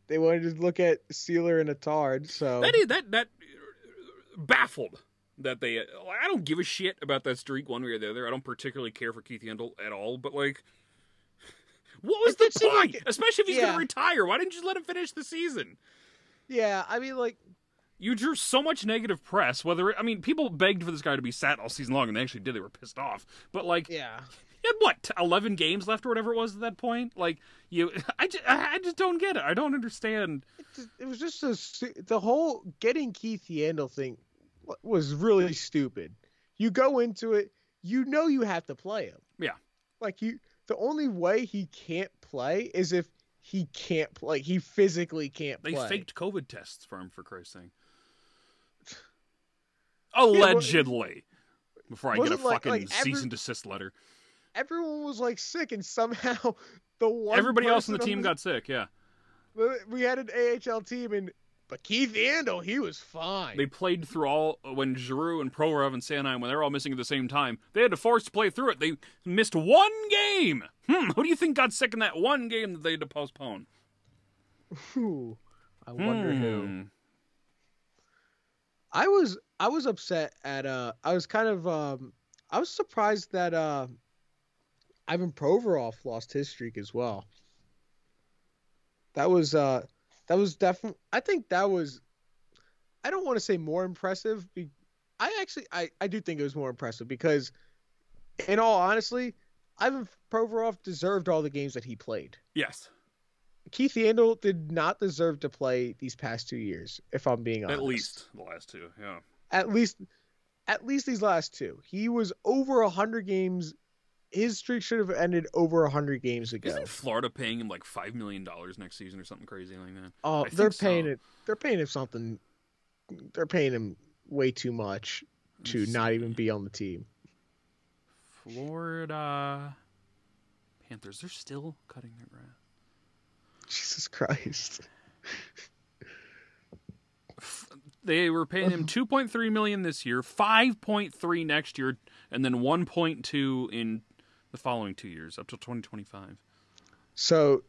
they wanted to look at Seeler and Attard. So that is, that that baffled that they. I don't give a shit about that streak one way or the other. I don't particularly care for Keith Yandle at all. But like, what was It the point? like- Especially if he's yeah. gonna retire. Why didn't you let him finish the season? yeah, I mean, like You drew so much negative press. Whether I mean, people begged for this guy to be sat all season long, and they actually did. They were pissed off. But like, yeah. he had what eleven games left or whatever it was at that point. Like you, I just, I just don't get it. I don't understand. it, just- it was just a the whole getting Keith Yandle thing was really stupid. You go into it, you know you have to play him. Yeah. Like you, the only way he can't play is if he can't play. He physically can't They play. They faked COVID tests for him for Christ's sake. Allegedly. Before I get a like- fucking like every- cease and desist letter. Everyone was like sick, and somehow the one Everybody else on the team got sick. Yeah, We had an AHL team, and but Keith Yandle, he was fine. they played through all when Giroux and Provorov and Sanheim when they were all missing at the same time. They had to force to play through it. They missed one game. Hmm. Who do you think got sick in that one game that they had to postpone? Whew. I wonder who. I was I was upset at uh I was kind of um I was surprised that uh Ivan Provorov lost his streak as well. That was uh that was definitely I think that was I don't want to say more impressive. I actually I I do think it was more impressive because in all honestly, Ivan Provorov deserved all the games that he played. Yes, Keith Yandle did not deserve to play these past two years, if I'm being honest at least the last two. Yeah. at least at least these last two. He was over a hundred games. His streak should have ended over a hundred games ago. Isn't Florida paying him like five million dollars next season or something crazy like that? Oh, I they're think so. paying it. They're paying him something. They're paying him way too much to Let's not see. even be on the team. Florida Panthers. They're still cutting their grass. Jesus Christ. They were paying him 2.3 million this year, 5.3 next year, and then 1.2 in the following two years up to 2025. So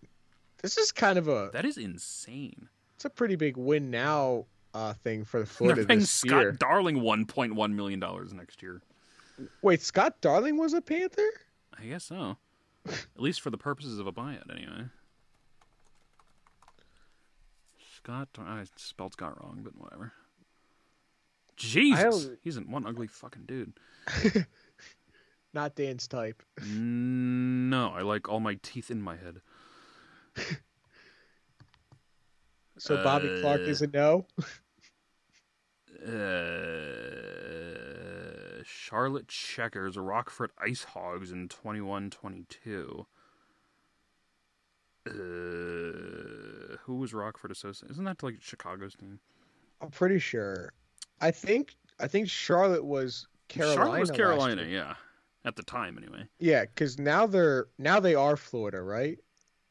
this is kind of a That is insane. it's a pretty big win now uh, thing for the They're Florida paying this Scott year. Darling 1.1 million dollars next year. Wait, Scott Darling was a Panther? I guess so. At least for the purposes of a buyout, anyway. Scott, I spelled Scott wrong, but whatever. Jesus, he's an one ugly fucking dude. Not Dan's type. No, I like all my teeth in my head. So Bobby Clark Uh, is a no. Uh, Charlotte Checkers, Rockford Ice Hogs in 21 22. Uh, who was Rockford associated? Isn't that like Chicago's team? I'm pretty sure. I think I think Charlotte was Carolina. Charlotte was Carolina, yeah, at the time anyway. Yeah, because now they're now they are Florida, right?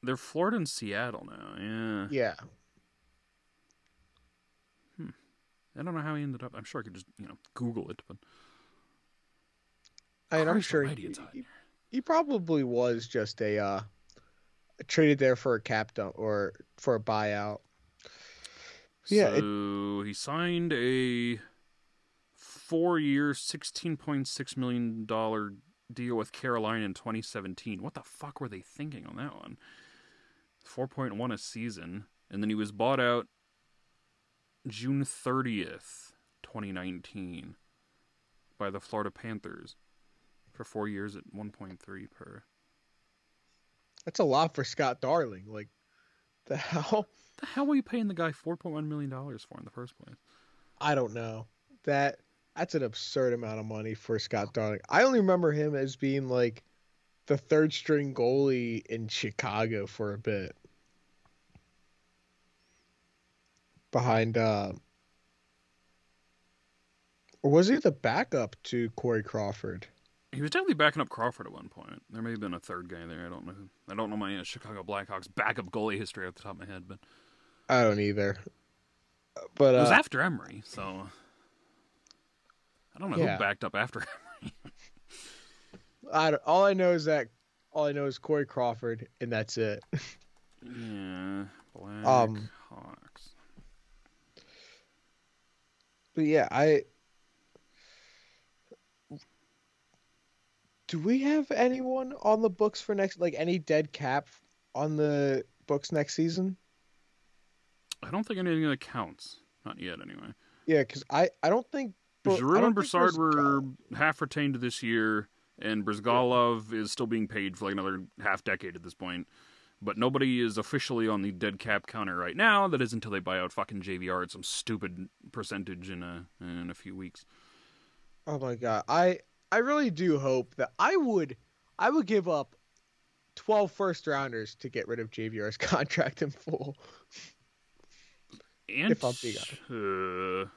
They're Florida and Seattle now. Yeah. Yeah. I don't know how he ended up. I'm sure I could just you know Google it, but I mean, I'm sure he, it's hot in he, he probably was just a uh, traded there for a cap dump or for a buyout. Yeah, it- So he signed a four-year, sixteen point six million dollar deal with Carolina in 2017. What the fuck were they thinking on that one? Four point one a season, and then he was bought out June 30th, 2019, by the Florida Panthers for four years at 1.3 per. That's a lot for Scott Darling. Like, the hell? The hell were you paying the guy 4.1 million dollars for in the first place? I don't know. That that's an absurd amount of money for Scott Darling. I only remember him as being like the third string goalie in Chicago for a bit. Behind uh or was he the backup to Corey Crawford? He was definitely backing up Crawford at one point. There may have been a third guy there. I don't know. I don't know my uh, Chicago Blackhawks backup goalie history off the top of my head, but I don't either. But it was uh, after Emery, so I don't know Yeah. who backed up after. I don't, all I know is that all I know is Corey Crawford, and that's it. yeah, Blackhawks. Um, But yeah, I. Do we have anyone on the books for next, like any dead cap on the books next season? I don't think anything that counts. Not yet, anyway. Yeah, because I, I don't think. but Giroux and Brassard were half retained this year, and Bryzgalov is still being paid for like another half decade at this point. But nobody is officially on the dead cap counter right now. That is until they buy out fucking JVR at some stupid percentage in a in a few weeks. Oh my god, I I really do hope that I would I would give up 12 first rounders to get rid of JVR's contract in full. And If I'm being uh,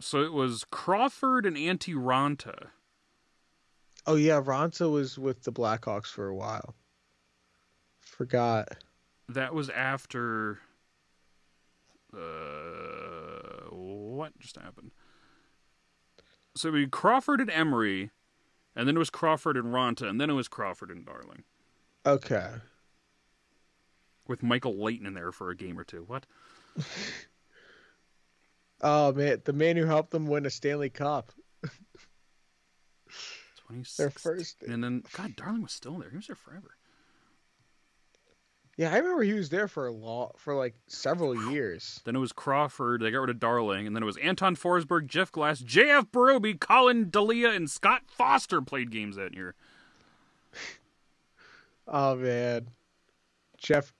so it was Crawford and Antti Raanta. Oh yeah, Raanta was with the Blackhawks for a while. Forgot. That was after. Uh, what just happened? So we Crawford and Emery, and then it was Crawford and Raanta, and then it was Crawford and Darling, Okay. with Michael Leighton in there for a game or two. What? Oh man, the man who helped them win a Stanley Cup. Twenty Their first. And then God, Darling was still there. He was there forever. Yeah, I remember he was there for a long, for like several years. Then it was Crawford. They got rid of Darling, and then it was Anton Forsberg, Jeff Glass, J.F. Berube, Collin Delia, and Scott Foster played games that year. Oh man, Jeff.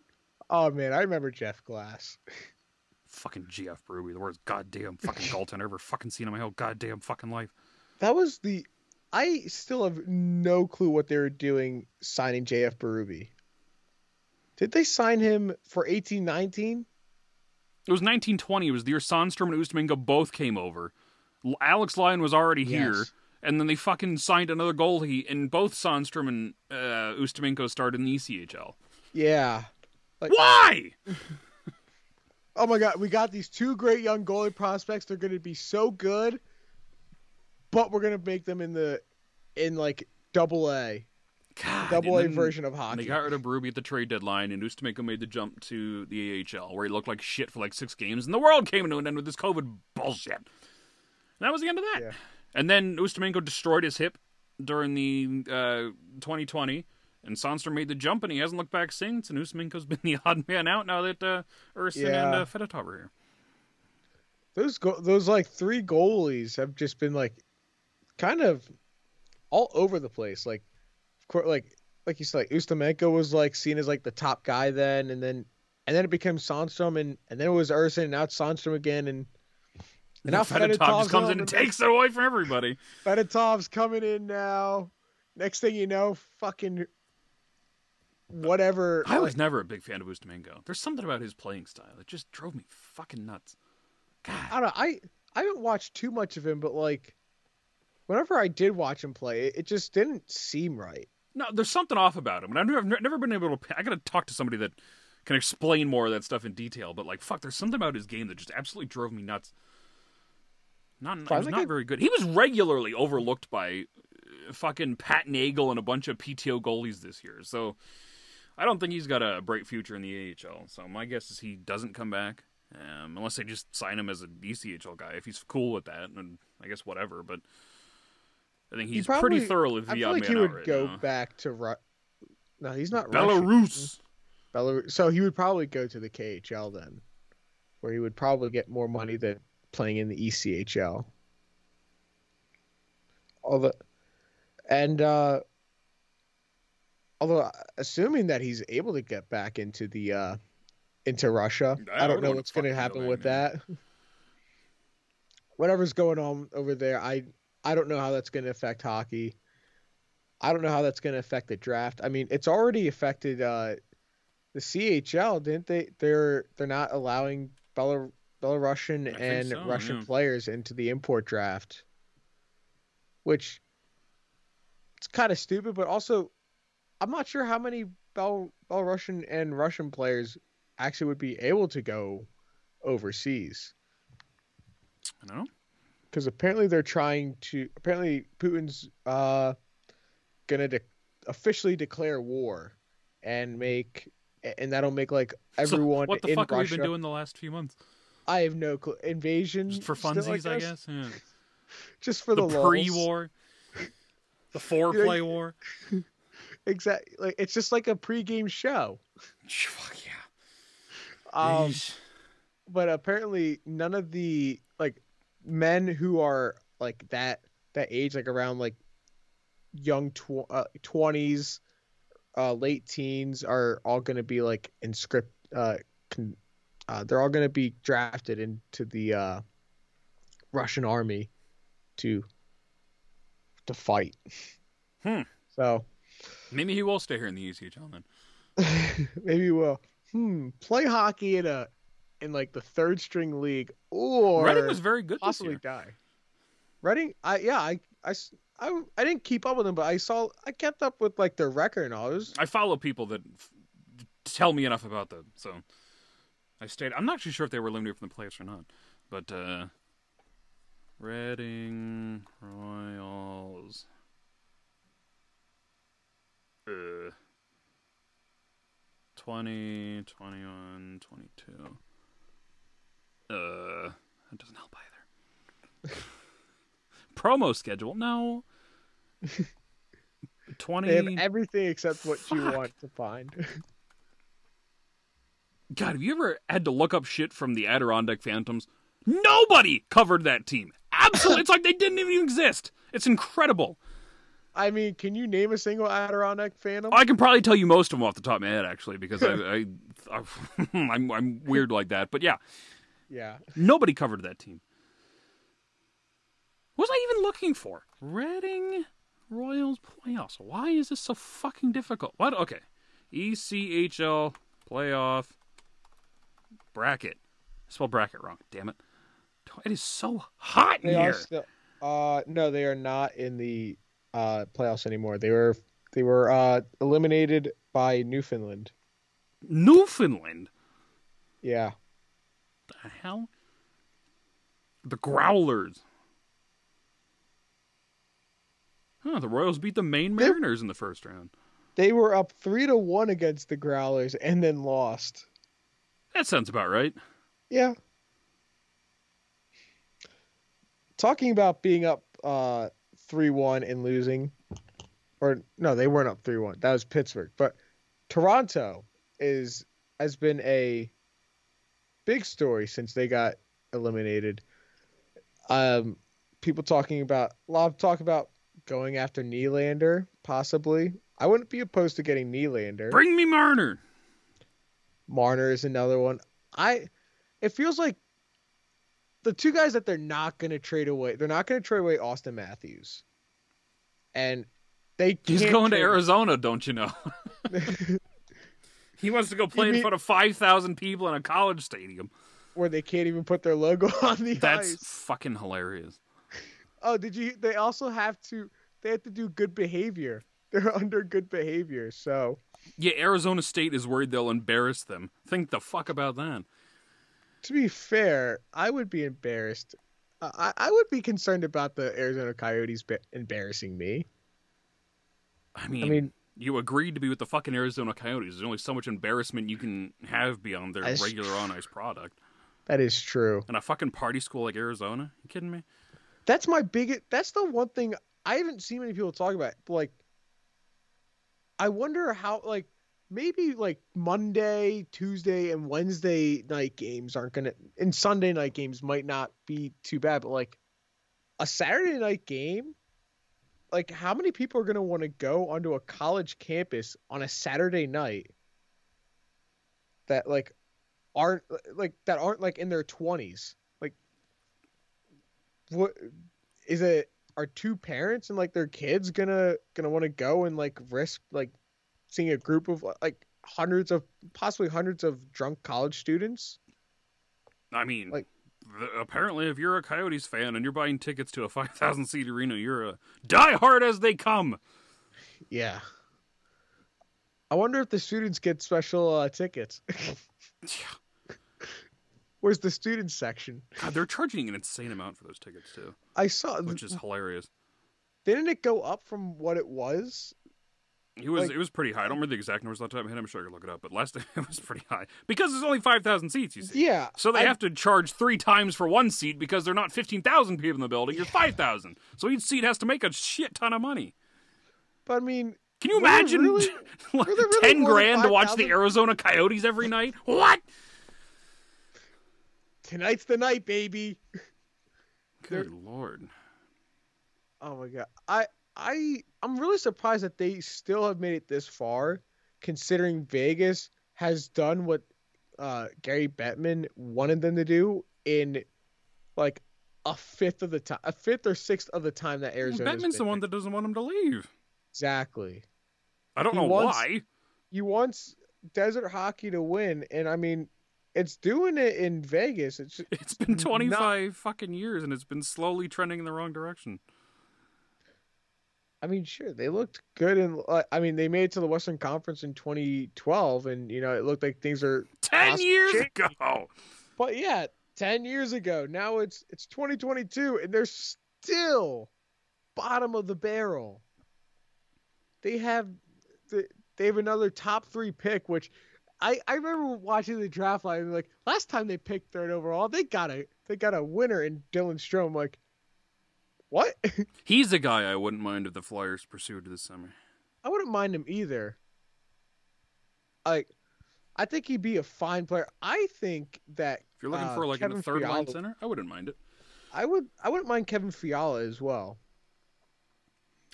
Oh man, I remember Jeff Glass. Fucking J.F. Berube, the worst goddamn fucking goaltender I've ever fucking seen in my whole goddamn fucking life. That was the. I still have no clue what they were doing signing JF Berube. Did they sign him for eighteen nineteen? It was 1920. It was the year Sandstrom and Ustimenko both came over. Alex Lyon was already here, Yes. and then they fucking signed another goalie, and both Sandstrom and uh, Ustimenko started in the ECHL. Yeah. Like, Why? Oh my god, we got these two great young goalie prospects. They're going to be so good, but we're going to make them in the in like double A, God, double A version of hockey. They got rid of Berube at the trade deadline, and Ustimenko made the jump to the AHL, where he looked like shit for like six games, and the world came to an end with this COVID bullshit. And that was the end of that. Yeah. And then Ustimenko destroyed his hip during the uh, 2020, and Sandstrom made the jump, and he hasn't looked back since. And Ustimenko's been the odd man out now that uh, Ersson and Yeah. uh, Fedotov are here. Those go- those like three goalies have just been like kind of all over the place. Like, of course, like like you said, like Ustimenko was like seen as like the top guy then, and then and then it became Sandstrom, and and then it was Ersson, and now it's Sandstrom again, and and now Fedotov just comes in and takes it away from everybody. Fedotov's coming in now. Next thing you know, fucking whatever. I was like, never a big fan of Ustimenko. There's something about his playing style that just drove me fucking nuts. God. I don't know. I I haven't watched too much of him, but like, whenever I did watch him play, it, it just didn't seem right. No, there's something off about him, and I've never, I've never been able to. I gotta talk to somebody that can explain more of that stuff in detail. But like, fuck, there's something about his game that just absolutely drove me nuts. Not, he was not very good. He was regularly overlooked by uh, fucking Pat Nagle and a bunch of PTO goalies this year. So I don't think he's got a bright future in the AHL. So my guess is he doesn't come back, um, unless they just sign him as a ECHL guy. If he's cool with that, and I guess whatever. But I think He he's probably- pretty thoroughly I the feel odd like he would right go now. back to Ru- No, he's not Russian. Belarus. Belarus. So he would probably go to the KHL then, where he would probably get more money than playing in the ECHL. Although, and uh, although assuming that he's able to get back into the uh, into Russia, I I don't know what's going to happen with man. that. Whatever's going on over there, I I don't know how that's going to affect hockey. I don't know how that's going to affect the draft. I mean, it's already affected uh, the CHL, didn't they? They're they're not allowing Belar- Belarusian and so, Russian yeah. players into the import draft, which it's kind of stupid. But also, I'm not sure how many Bel- Belarusian and Russian players actually would be able to go overseas I don't know. Because apparently they're trying to. Apparently, Putin's uh, gonna de- officially declare war and make, and that'll make like everyone so what the fuck have we Russia. been doing the last few months? I have no clue. Invasion Just for funsies, I guess. Yeah. Just for The, the, pre-war, the foreplay war. Exactly. Like it's just like a pre-game show. Fuck yeah. Um, but apparently none of the men who are like that that age like around like young tw- uh, 20s uh late teens are all going to be like in script uh, con- uh they're all going to be drafted into the uh Russian army to to fight. Hmm. So Maybe he will stay here in the ECHL then. maybe we'll hmm play hockey in a in like the third string league or Reading was very good this possibly die. Reading, I yeah, I, I, I, I didn't keep up with them, but I saw I kept up with like their record and all. Was, I follow people that f- tell me enough about them, so I stayed. I'm not actually sure if they were eliminated from the playoffs or not, but uh, Reading Royals. Uh, 20, 21, 22. Uh, that doesn't help either. Promo schedule? No. 20. they have everything except what you want to find. God, have you ever had to look up shit from the Adirondack Phantoms? Nobody covered that team. Absolutely. it's like they didn't even exist. It's incredible. I mean, can you name a single Adirondack Phantom? I can probably tell you most of them off the top of my head, actually, because I, I, I I'm, I'm weird like that. But yeah, yeah, nobody covered that team. What was I even looking for? Reading Royals playoffs. Why is this so fucking difficult? What? Okay, ECHL playoff bracket. I spelled bracket wrong. Damn it! It is so hot in they here. still. Uh, no, they are not in the uh playoffs anymore. They were they were uh eliminated by Newfoundland. Newfoundland. Yeah, The hell? The Growlers. Huh, the Royals beat the Maine Mariners in the first round. they were up three to one against the Growlers and then lost. That sounds about right. Yeah. Talking about being up uh 3-1 and losing or no, they weren't up 3-1. That was Pittsburgh. But Toronto is has been a big story since they got eliminated. Um people talking about a lot of talk about going after Nylander possibly. I wouldn't be opposed to getting Nylander. Bring me Marner. Marner is another one. I it feels like the two guys that they're not going to trade away. They're not going to trade away Auston Matthews, and they He's going to Arizona, don't you know? he wants to go play in front of 5,000 people in a college stadium. where they can't even put their logo on the That's ice. fucking hilarious. Oh, did you? They also have to. They have to do good behavior. They're under good behavior. So Yeah, Arizona State is worried they'll embarrass them. Think the fuck about that. to be fair, I would be embarrassed. I, I would be concerned about the Arizona Coyotes embarrassing me. I mean, I mean, you agreed to be with the fucking Arizona Coyotes. There's only so much embarrassment you can have beyond their That's regular on ice product. that is true. And a fucking party school like Arizona? You kidding me? That's my biggest. That's the one thing I haven't seen many people talk about. Like, I wonder how like maybe like Monday, Tuesday, and Wednesday night games aren't gonna, and Sunday night games might not be too bad, but like a Saturday night game, like how many people are gonna want to go onto a college campus on a Saturday night that like aren't like that aren't like in their twenties, like what is it? Are two parents and like their kids gonna gonna want to go and like risk like seeing a group of like hundreds of possibly hundreds of drunk college students? I mean, Like- apparently, if you're a Coyotes fan and you're buying tickets to a 5,000 seat arena, you're a die hard as they come. Yeah. I wonder if the students get special uh, tickets. Where's the students section? God, they're charging an insane amount for those tickets too, I saw. which is hilarious. Didn't it go up from what it was? It was Like- it was pretty high. I don't remember the exact numbers last time I had. I'm sure I could look it up, but last time it was pretty high because there's only five thousand seats. You see, Yeah. so they I- have to charge three times for one seat because they're not fifteen thousand people in the building. You're five thousand, so each seat has to make a shit ton of money. But I mean, Can you imagine really- like really ten grand to watch the Arizona Coyotes every night? What? tonight's the night, baby. Good lord. Oh my god. I I I'm really surprised that they still have made it this far, considering Vegas has done what uh, Gary Bettman wanted them to do in like a fifth of the time, a fifth or sixth of the time that Arizona. Bettman's the one that doesn't want him to leave. exactly. I don't He know wants- why. You want desert hockey to win, and I mean, it's doing it in Vegas. It's It's been not- 25 fucking years and it's been slowly trending in the wrong direction. I mean, sure, they looked good, and uh, I mean, they made it to the Western Conference in 2012, and you know, it looked like things are 10 Awesome. years ago. But yeah, ten years ago. Now it's it's 2022, and they're still bottom of the barrel. They have the they have another top three pick, which I I remember watching the draft line. Like last time they picked third overall, they got a they got a winner in Dylan Strome. Like what? He's a guy I wouldn't mind if the Flyers pursued this summer. I wouldn't mind him either. Like I think he'd be a fine player. I think that If you're looking uh, for like Kevin a third line center, I wouldn't mind it. I would I wouldn't mind Kevin Fiala as well.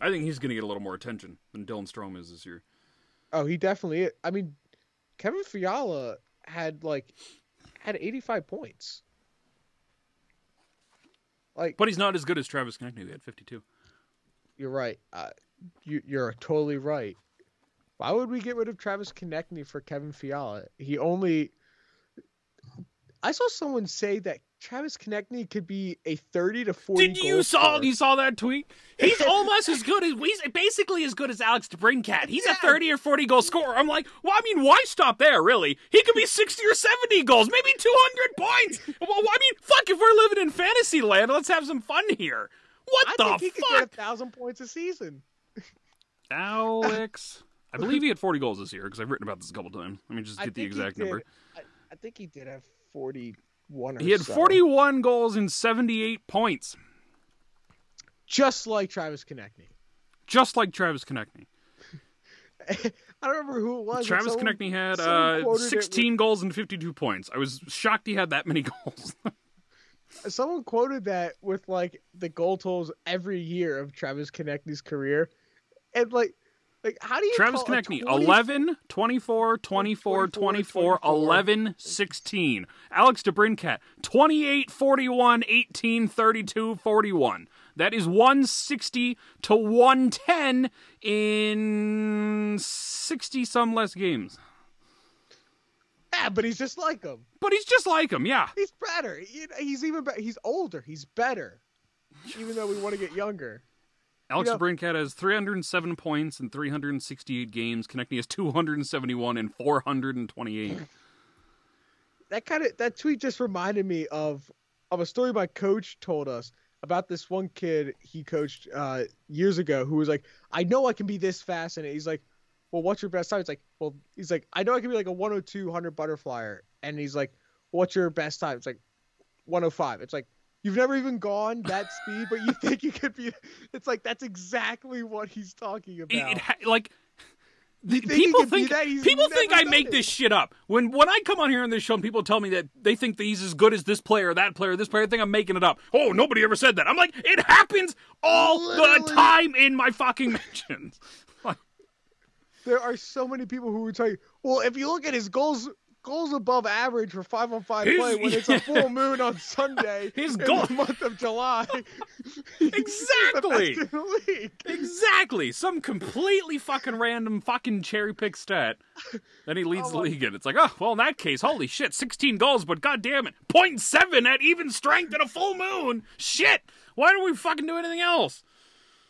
I think he's going to get a little more attention than Dylan Strome is this year. Oh, he definitely. Is. I mean, Kevin Fiala had like had 85 points. Like But he's not as good as Travis Konecny, who had 52. you're right. Uh, you you're totally right. Why would we get rid of Travis Konecny for Kevin Fiala? He only. I saw someone say that Travis Konecny could be a 30 to 40. Did you saw scorer. you saw that tweet? He's almost as good as he's basically as good as Alex DeBrincat. He's a 30 or 40 goal scorer. I'm like, well, I mean, why stop there? Really? He could be 60 or 70 goals, maybe 200 points. Well, I mean, fuck, if we're living in fantasy land, let's have some fun here. What I the think he could get a fuck, thousand points a season. Alex? I believe he had 40 goals this year because I've written about this a couple times. Let me just get the exact number. I, I think he did have 41 or He had so. 41 goals and 78 points, just like Travis Konecny. just like Travis Konecny. I don't remember who it was. Travis someone- Konecny had uh, quoted it 16 goals and 52 points. I was shocked he had that many goals. someone quoted that with like the goal totals every year of Travis Konecny's career, and like, like how do you Travis call Konecny, 20 11, 24, 24, 24, 24, 11, 16. Alex DeBrincat, 28, 41, 18, 32, 41. That is 160 to 110 in 60 some less games. Yeah, but he's just like him. But he's just like him, yeah. He's better. He's even better. He's older. He's better. Even though we want to get younger. Alex You know- DeBrincat has 307 points in 368 games. Konecny has 271 and 428. That kind of that tweet just reminded me of of a story my coach told us about this one kid he coached uh, years ago who was like, I know I can be this fast, and he's like, Well, what's your best time? It's like, well, he's like, I know I can be like a 102 100 butterflyer, and he's like, What's your best time? It's like 105. It's like you've never even gone that speed, but you think you could be. It's like that's exactly what he's talking about. It, it ha- like the, think people think that? People think I make it. this shit up. When when I come on here on this show and people tell me that they think that he's as good as this player, that player, this player, I think I'm making it up. Oh, nobody ever said that. I'm like, it happens all the time in my fucking mentions. Like, there are so many people who would tell you, well, if you look at his goals, goals above average for five on five play when it's a full moon on Sunday His in goal- the month of July. Exactly. best in the league. exactly. Some completely fucking random fucking cherry pick stat. Then he leads Oh the league in. It's like, oh, well, in that case, holy shit, 16 goals, but god damn it, 0.7 at even strength in a full moon. Shit. Why don't we fucking do anything else?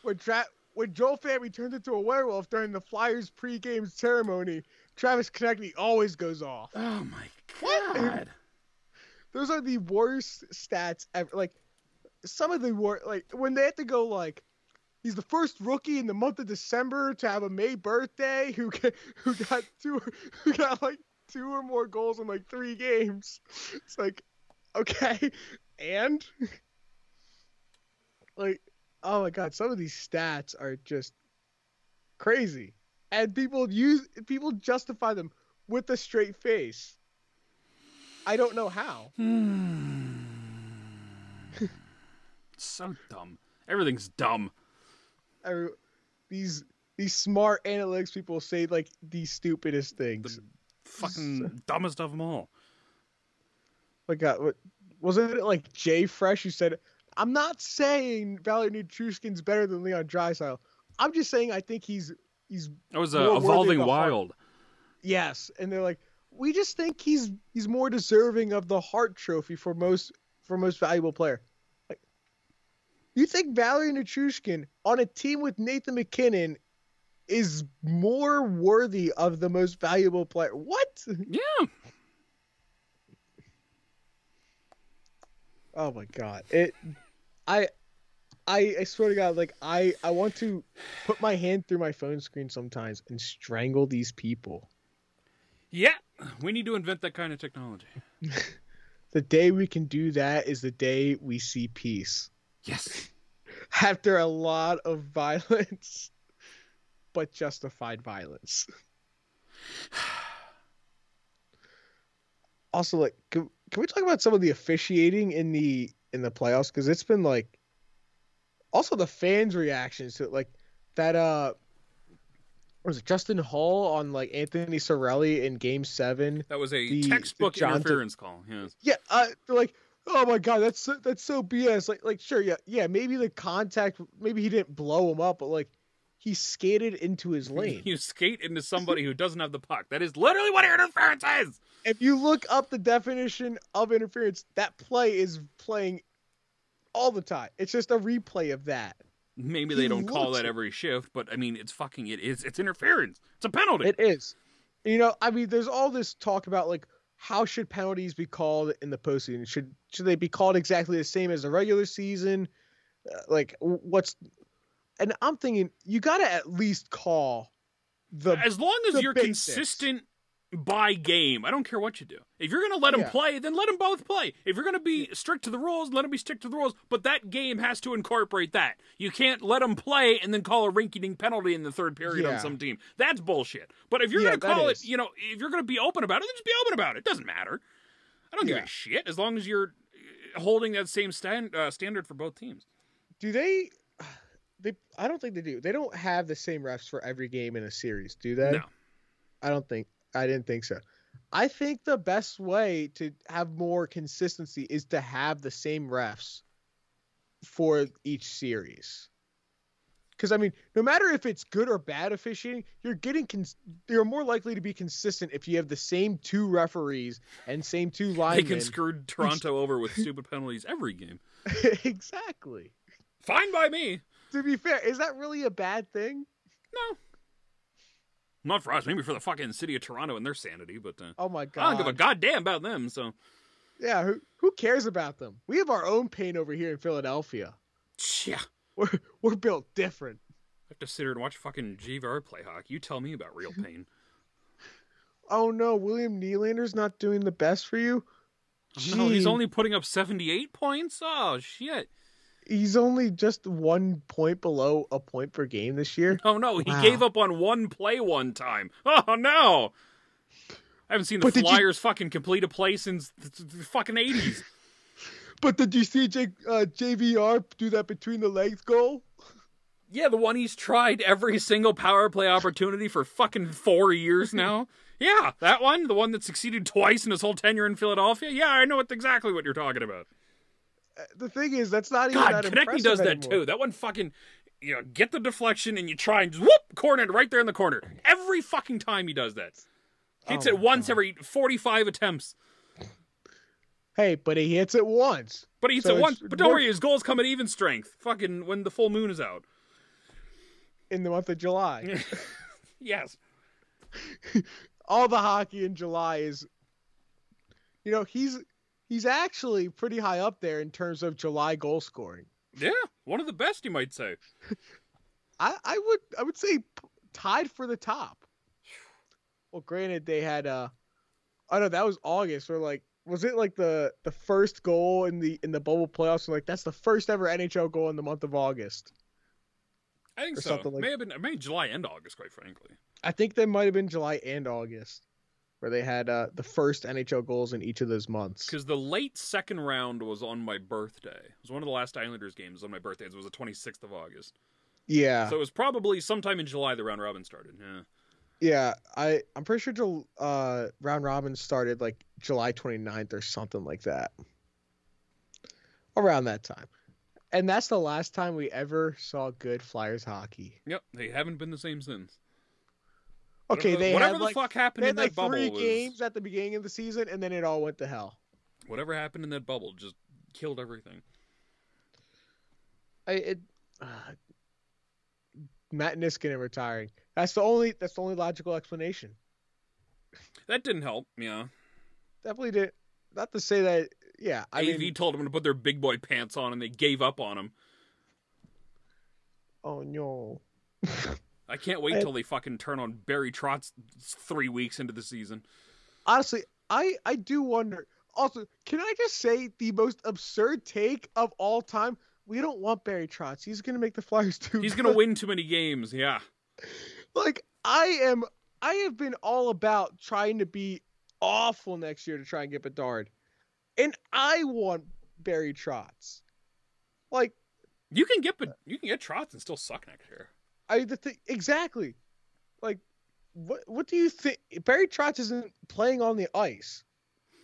When Tra- when Joel Famby turned into a werewolf during the Flyers pregame ceremony, Travis Konecny always goes off. Oh my What? god. Those are the worst stats ever. Like some of the worst. Like when they have to go like. He's the first rookie in the month of December to have a May birthday who got, who got two who got like two or more goals in like three games. It's like, okay, and like, oh my god, some of these stats are just crazy, and people use people justify them with a straight face. I don't know how. Hmm. so dumb. Everything's dumb. Every- these these smart analytics people say like the stupidest things. Fucking dumbest of them all. Like, God, what wasn't it like JFresh who said, "I'm not saying Valery Nichushkin's better than Leon Draisaitl. I'm just saying I think he's he's That was uh, Evolving the heart. Wild. yes." And they're like, "We just think he's he's more deserving of the Hart Trophy for most for most valuable player." Like, you think Valery Nichushkin on a team with Nathan MacKinnon is more worthy of the most valuable player? What? Yeah. Oh my god. It I I I swear to god like I I want to put my hand through my phone screen sometimes and strangle these people. Yeah. We need to invent that kind of technology. The day we can do that is the day we see peace. Yes. After a lot of violence but justified violence. Also like can, can we talk about some of the officiating in the in the playoffs cuz it's been like also the fans reactions to it, like that uh was it Justin Holl on like Anthony Cirelli in game 7 That was a The- textbook the interference call. Yes. yeah, uh, they're like, oh my god, that's so, that's so BS. Like, like sure, yeah, yeah, maybe the contact, maybe he didn't blow him up, but like, he skated into his lane. You skate into somebody who doesn't have the puck. That is literally what interference is. if you look up the definition of interference, that play is playing all the time. It's just a replay of that. Maybe He they don't call that every shift, but I mean, it's fucking it is. It's interference. It's a penalty. It is. You know, I mean, there's all this talk about like how should penalties be called in the postseason? Should should they be called exactly the same as the regular season? Uh, like, what's? And I'm thinking you got to at least call the. as long as you're consistent by game, I don't care what you do. If you're going to let them Yeah. play, then let them both play. If you're going to be strict to the rules, let them be strict to the rules. But that game has to incorporate that. You can't let them play and then call a rinky-dink penalty in the third period on some team. That's bullshit. But if you're Yeah, going to call it, you know, if you're going to be open about it, then just be open about it. It doesn't matter. I don't give a shit as long as you're uh, holding that same stand, uh, standard for both teams. do they? They. I don't think they do. They don't have the same refs for every game in a series, do they? No. I don't think. I didn't think so. I think the best way to have more consistency is to have the same refs for each series. Because I mean, no matter if it's good or bad officiating, you're getting cons- you're more likely to be consistent if you have the same two referees and same two They linemen. can screw Toronto over with stupid penalties every game. exactly. Fine by me. To be fair, is that really a bad thing? No. Not for us, maybe for the fucking city of Toronto and their sanity, but uh, Oh my god, I god. don't give a goddamn about them, so. Yeah, who who cares about them? We have our own pain over here in Philadelphia. Yeah. We're we're built different. I have to sit here and watch fucking JVR play hockey. You tell me about real pain. Oh no, William Nylander's not doing the best for you. No, he's only putting up 78 points? Oh, shit. He's only just one point below a point per game this year. Oh, no, he Wow. gave up on one play one time. Oh, no. I haven't seen the But did you- Flyers fucking complete a play since the, the fucking 80s. But did you see J, uh, JVR do that between the legs goal? Yeah, the one he's tried every single power play opportunity for fucking four years now. Yeah, that one, the one that succeeded twice in his whole tenure in Philadelphia. Yeah, I know what, exactly what you're talking about. Uh, The thing is, that's not even God, that does that anymore. too. That one fucking, you know, get the deflection and you try and just whoop corner it right there in the corner. Every fucking time he does that. Hits Oh it once every 45 attempts. Hey, but he hits it once. But he hits So it once. But don't more- worry, his goals come at even strength. Fucking when the full moon is out. in the month of July. Yes. All the hockey in July is, you know, he's he's actually pretty high up there in terms of July goal scoring. Yeah, one of the best, you might say. I, I would I would say tied for the top. Well, granted, they had uh, I don't know that was August or like was it like the the first goal in the in the bubble playoffs? Like that's the first ever NHL goal in the month of August. I think so. something like- May have been, maybe July and August, quite frankly. I think that might have been July and August, where they had uh, the first NHL goals in each of those months. Because the late second round was on my birthday. It was one of the last Islanders games on my birthday. It was the 26th of August. Yeah, So it was probably sometime in July the round robin started. Yeah. yeah. I I'm pretty sure uh, round robin started like July 29th or something like that. Around that time. And that's the last time we ever saw good Flyers hockey. Yep, they haven't been the same since. Okay, they whatever had the like, fuck happened they in had like bubble three was games at the beginning of the season, and then it all went to hell. whatever happened in that bubble just killed everything. I it, uh, Matt Niskanen retiring. That's the only that's the only logical explanation. That didn't help. Yeah, Definitely did. Not to say that. Yeah, I AV mean, told them to put their big boy pants on, and they gave up on him. oh no. I can't wait And- till they fucking turn on Barry Trotz three weeks into the season. Honestly, I I do wonder. Also, can I just say the most absurd take of all time? We don't want Barry Trotz. He's gonna make the Flyers too. He's gonna win too many games. Yeah, like I am. I have been all about trying to be awful next year to try and get Bedard, and I want Barry Trotz. Like you can get but uh, you can get Trotz and still suck next year. I the thing exactly. Like, what what do you think? Barry Trotz isn't playing on the ice.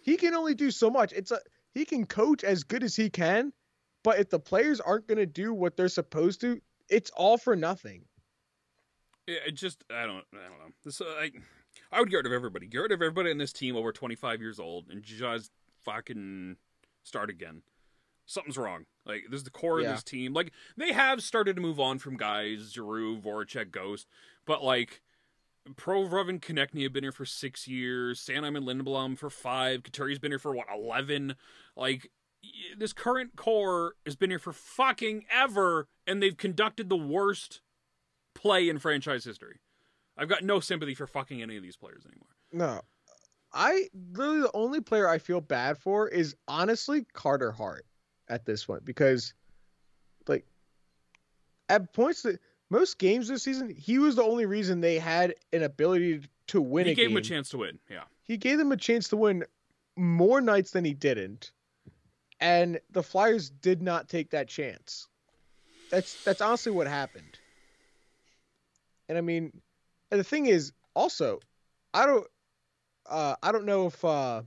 He can only do so much. It's a he can coach as good as he can, but if the players aren't going to do what they're supposed to, it's all for nothing. Yeah, it just I don't I don't know. This uh, I I would get rid of everybody. Get rid of everybody in this team over 25 years old and just fucking start again. Something's wrong. Like this is the core Yeah. of this team. Like they have started to move on from guys, Giroux, Voracek, Ghost, but like Provorov and Konecny have been here for six years. Sanheim and Lindblom for five. Couturier's been here for what eleven. Like this current core has been here for fucking ever, and they've conducted the worst play in franchise history. I've got no sympathy for fucking any of these players anymore. No. I literally the only player I feel bad for is honestly Carter Hart at this point because like at points that most games this season he was the only reason they had an ability to win he gave game. him a chance to win. Yeah. He gave them a chance to win more nights than he didn't. And the Flyers did not take that chance. That's that's honestly what happened. And I mean, and the thing is also, I don't uh I don't know if uh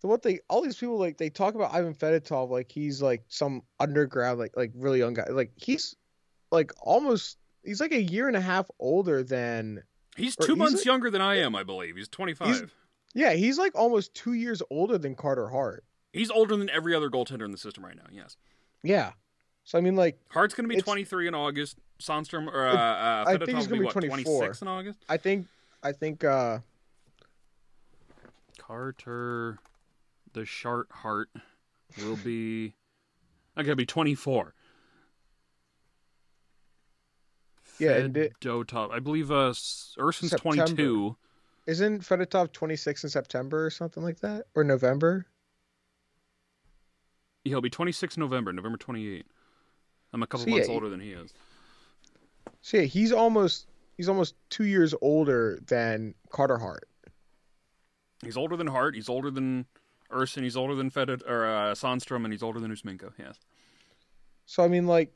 the what they all these people like they talk about Ivan Fedotov like he's like some underground like like really young guy. Like he's like almost he's like a year and a half older than He's two he's months a- younger than I am, I believe. He's 25. Yeah, he's like almost two years older than Carter Hart. He's older than every other goaltender in the system right now, yes. Yeah. So I mean, like, Hart's going to be 23 in August. Sandstrom or uh, uh, I think he's gonna be, be 24. 26 in August? I think, I think, uh, Carter, the Shart Heart will be. I gotta be 24. Yeah, and it-. I believe uh, Ersson's September. 22. isn't Fedotov 26 in September or something like that, or November? Yeah, He'll be 26 November, November 28. I'm a couple So, months he- older than he is. So yeah, he's almost he's almost two years older than Carter Hart. He's older than Hart. He's older than Ersson. He's older than Fedot or uh, Sandstrom, and he's older than Ustimenko. Yes. So I mean, like,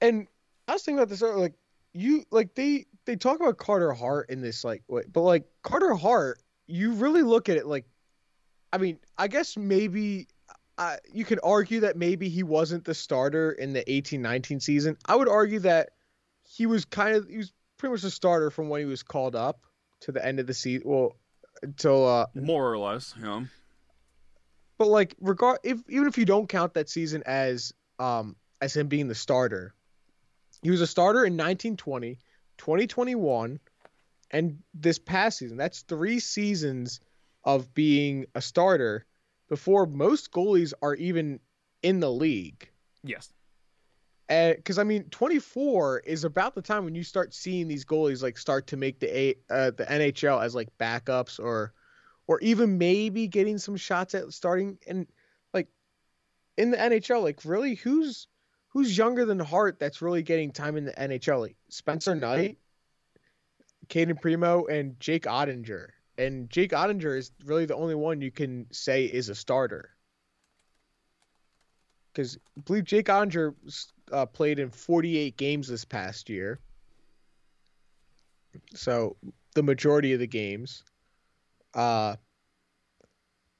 and I was thinking about this earlier, like you like they they talk about Carter Hart in this like way, but like Carter Hart, you really look at it like, I mean, I guess maybe. Uh, you could argue that maybe he wasn't the starter in the 18-19 season. I would argue that he was kind of he was pretty much a starter from when he was called up to the end of the season. Well, until uh, More or less. Yeah. but like regard if even if you don't count that season as um as him being the starter he was a starter in 1920 2021 and this past season that's three seasons of being a starter before most goalies are even in the league Yes. Because I mean, 24 is about the time when you start seeing these goalies like start to make the a uh, the NHL as like backups or or even maybe getting some shots at starting and like in the NHL. Like really, who's who's younger than Hart that's really getting time in the NHL? Like Spencer Knight, Cayden Primeau, and Jake Oettinger. And Jake Oettinger is really the only one you can say is a starter because I believe Jake Oettinger uh, played in 48 games this past year. So the majority of the games. Uh,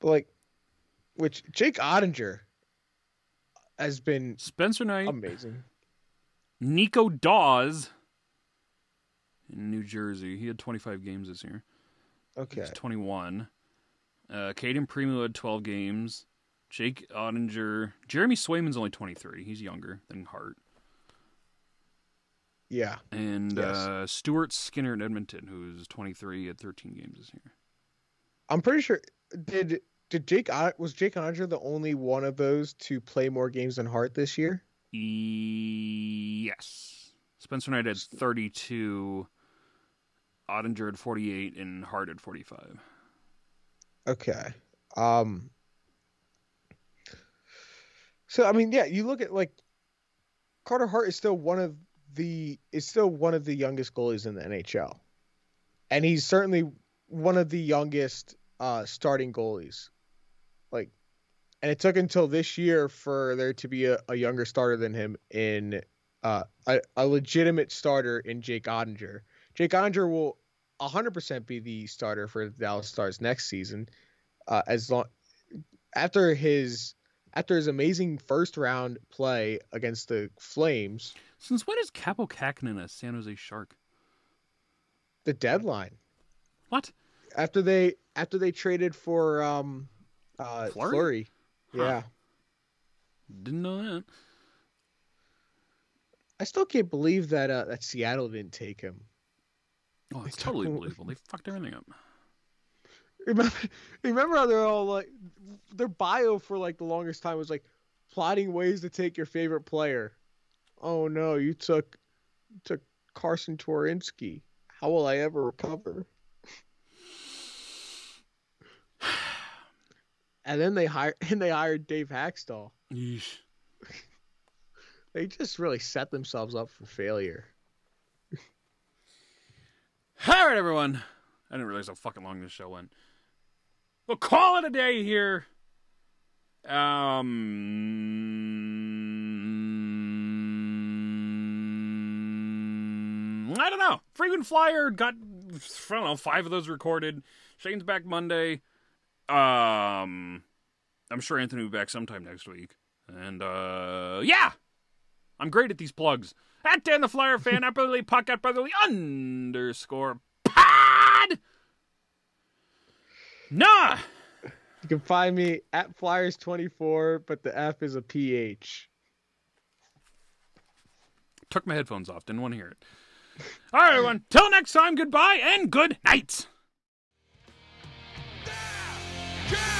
but like, which Jake Oettinger has been Spencer Knight, amazing. Nico Daws in New Jersey. He had 25 games this year. Okay. He's 21. Uh, Cayden Primeau had 12 games. Jake Oettinger. Jeremy Swayman's only 23. He's younger than Hart. Yeah. And Yes. uh, Stuart Skinner in Edmonton, who's 23, at 13 games this year. I'm pretty sure did did Jake was Jake Oettinger the only one of those to play more games than Hart this year? Yes. Spencer Knight had 32. Oettinger had 48, and Hart had 45. Okay. Um So I mean, yeah, you look at like Carter Hart is still one of the is still one of the youngest goalies in the NHL. And he's certainly one of the youngest uh starting goalies. Like and it took until this year for there to be a, a younger starter than him in uh a, a legitimate starter in Jake Oettinger. Jake Oettinger will 100% be the starter for the Dallas Stars next season uh, as long after his after his amazing first round play against the Flames, Since when is Kaapo Kahkonen a San Jose Shark? the deadline What? after they after they traded for um uh Fleury? Fleury. Huh. Yeah. Didn't know that. I still can't believe that uh that Seattle didn't take him. Oh, it's totally believable. They fucked everything up. Remember remember how they're all like their bio for like the longest time was like plotting ways to take your favorite player. Oh no, you took you took Carsen Twarynski. How will I ever recover? and then they hired and they hired Dave Hakstol. Yeesh. They just really set themselves up for failure. All right, everyone. I didn't realize how fucking long this show went. We'll call it a day here. Um, I don't know. Frequent Flyer got, I don't know, five of those recorded. Shane's back Monday. Um, I'm sure Anthony will be back sometime next week. And uh, yeah, I'm great at these plugs. At Dan the Flyer fan, at Brotherly Puck, at Brotherly underscore pod. Nah. You can find me at Flyers24, but the F is a PH. Took my headphones off. Didn't want to hear it. All right, everyone. Till next time, goodbye and good night. Yeah!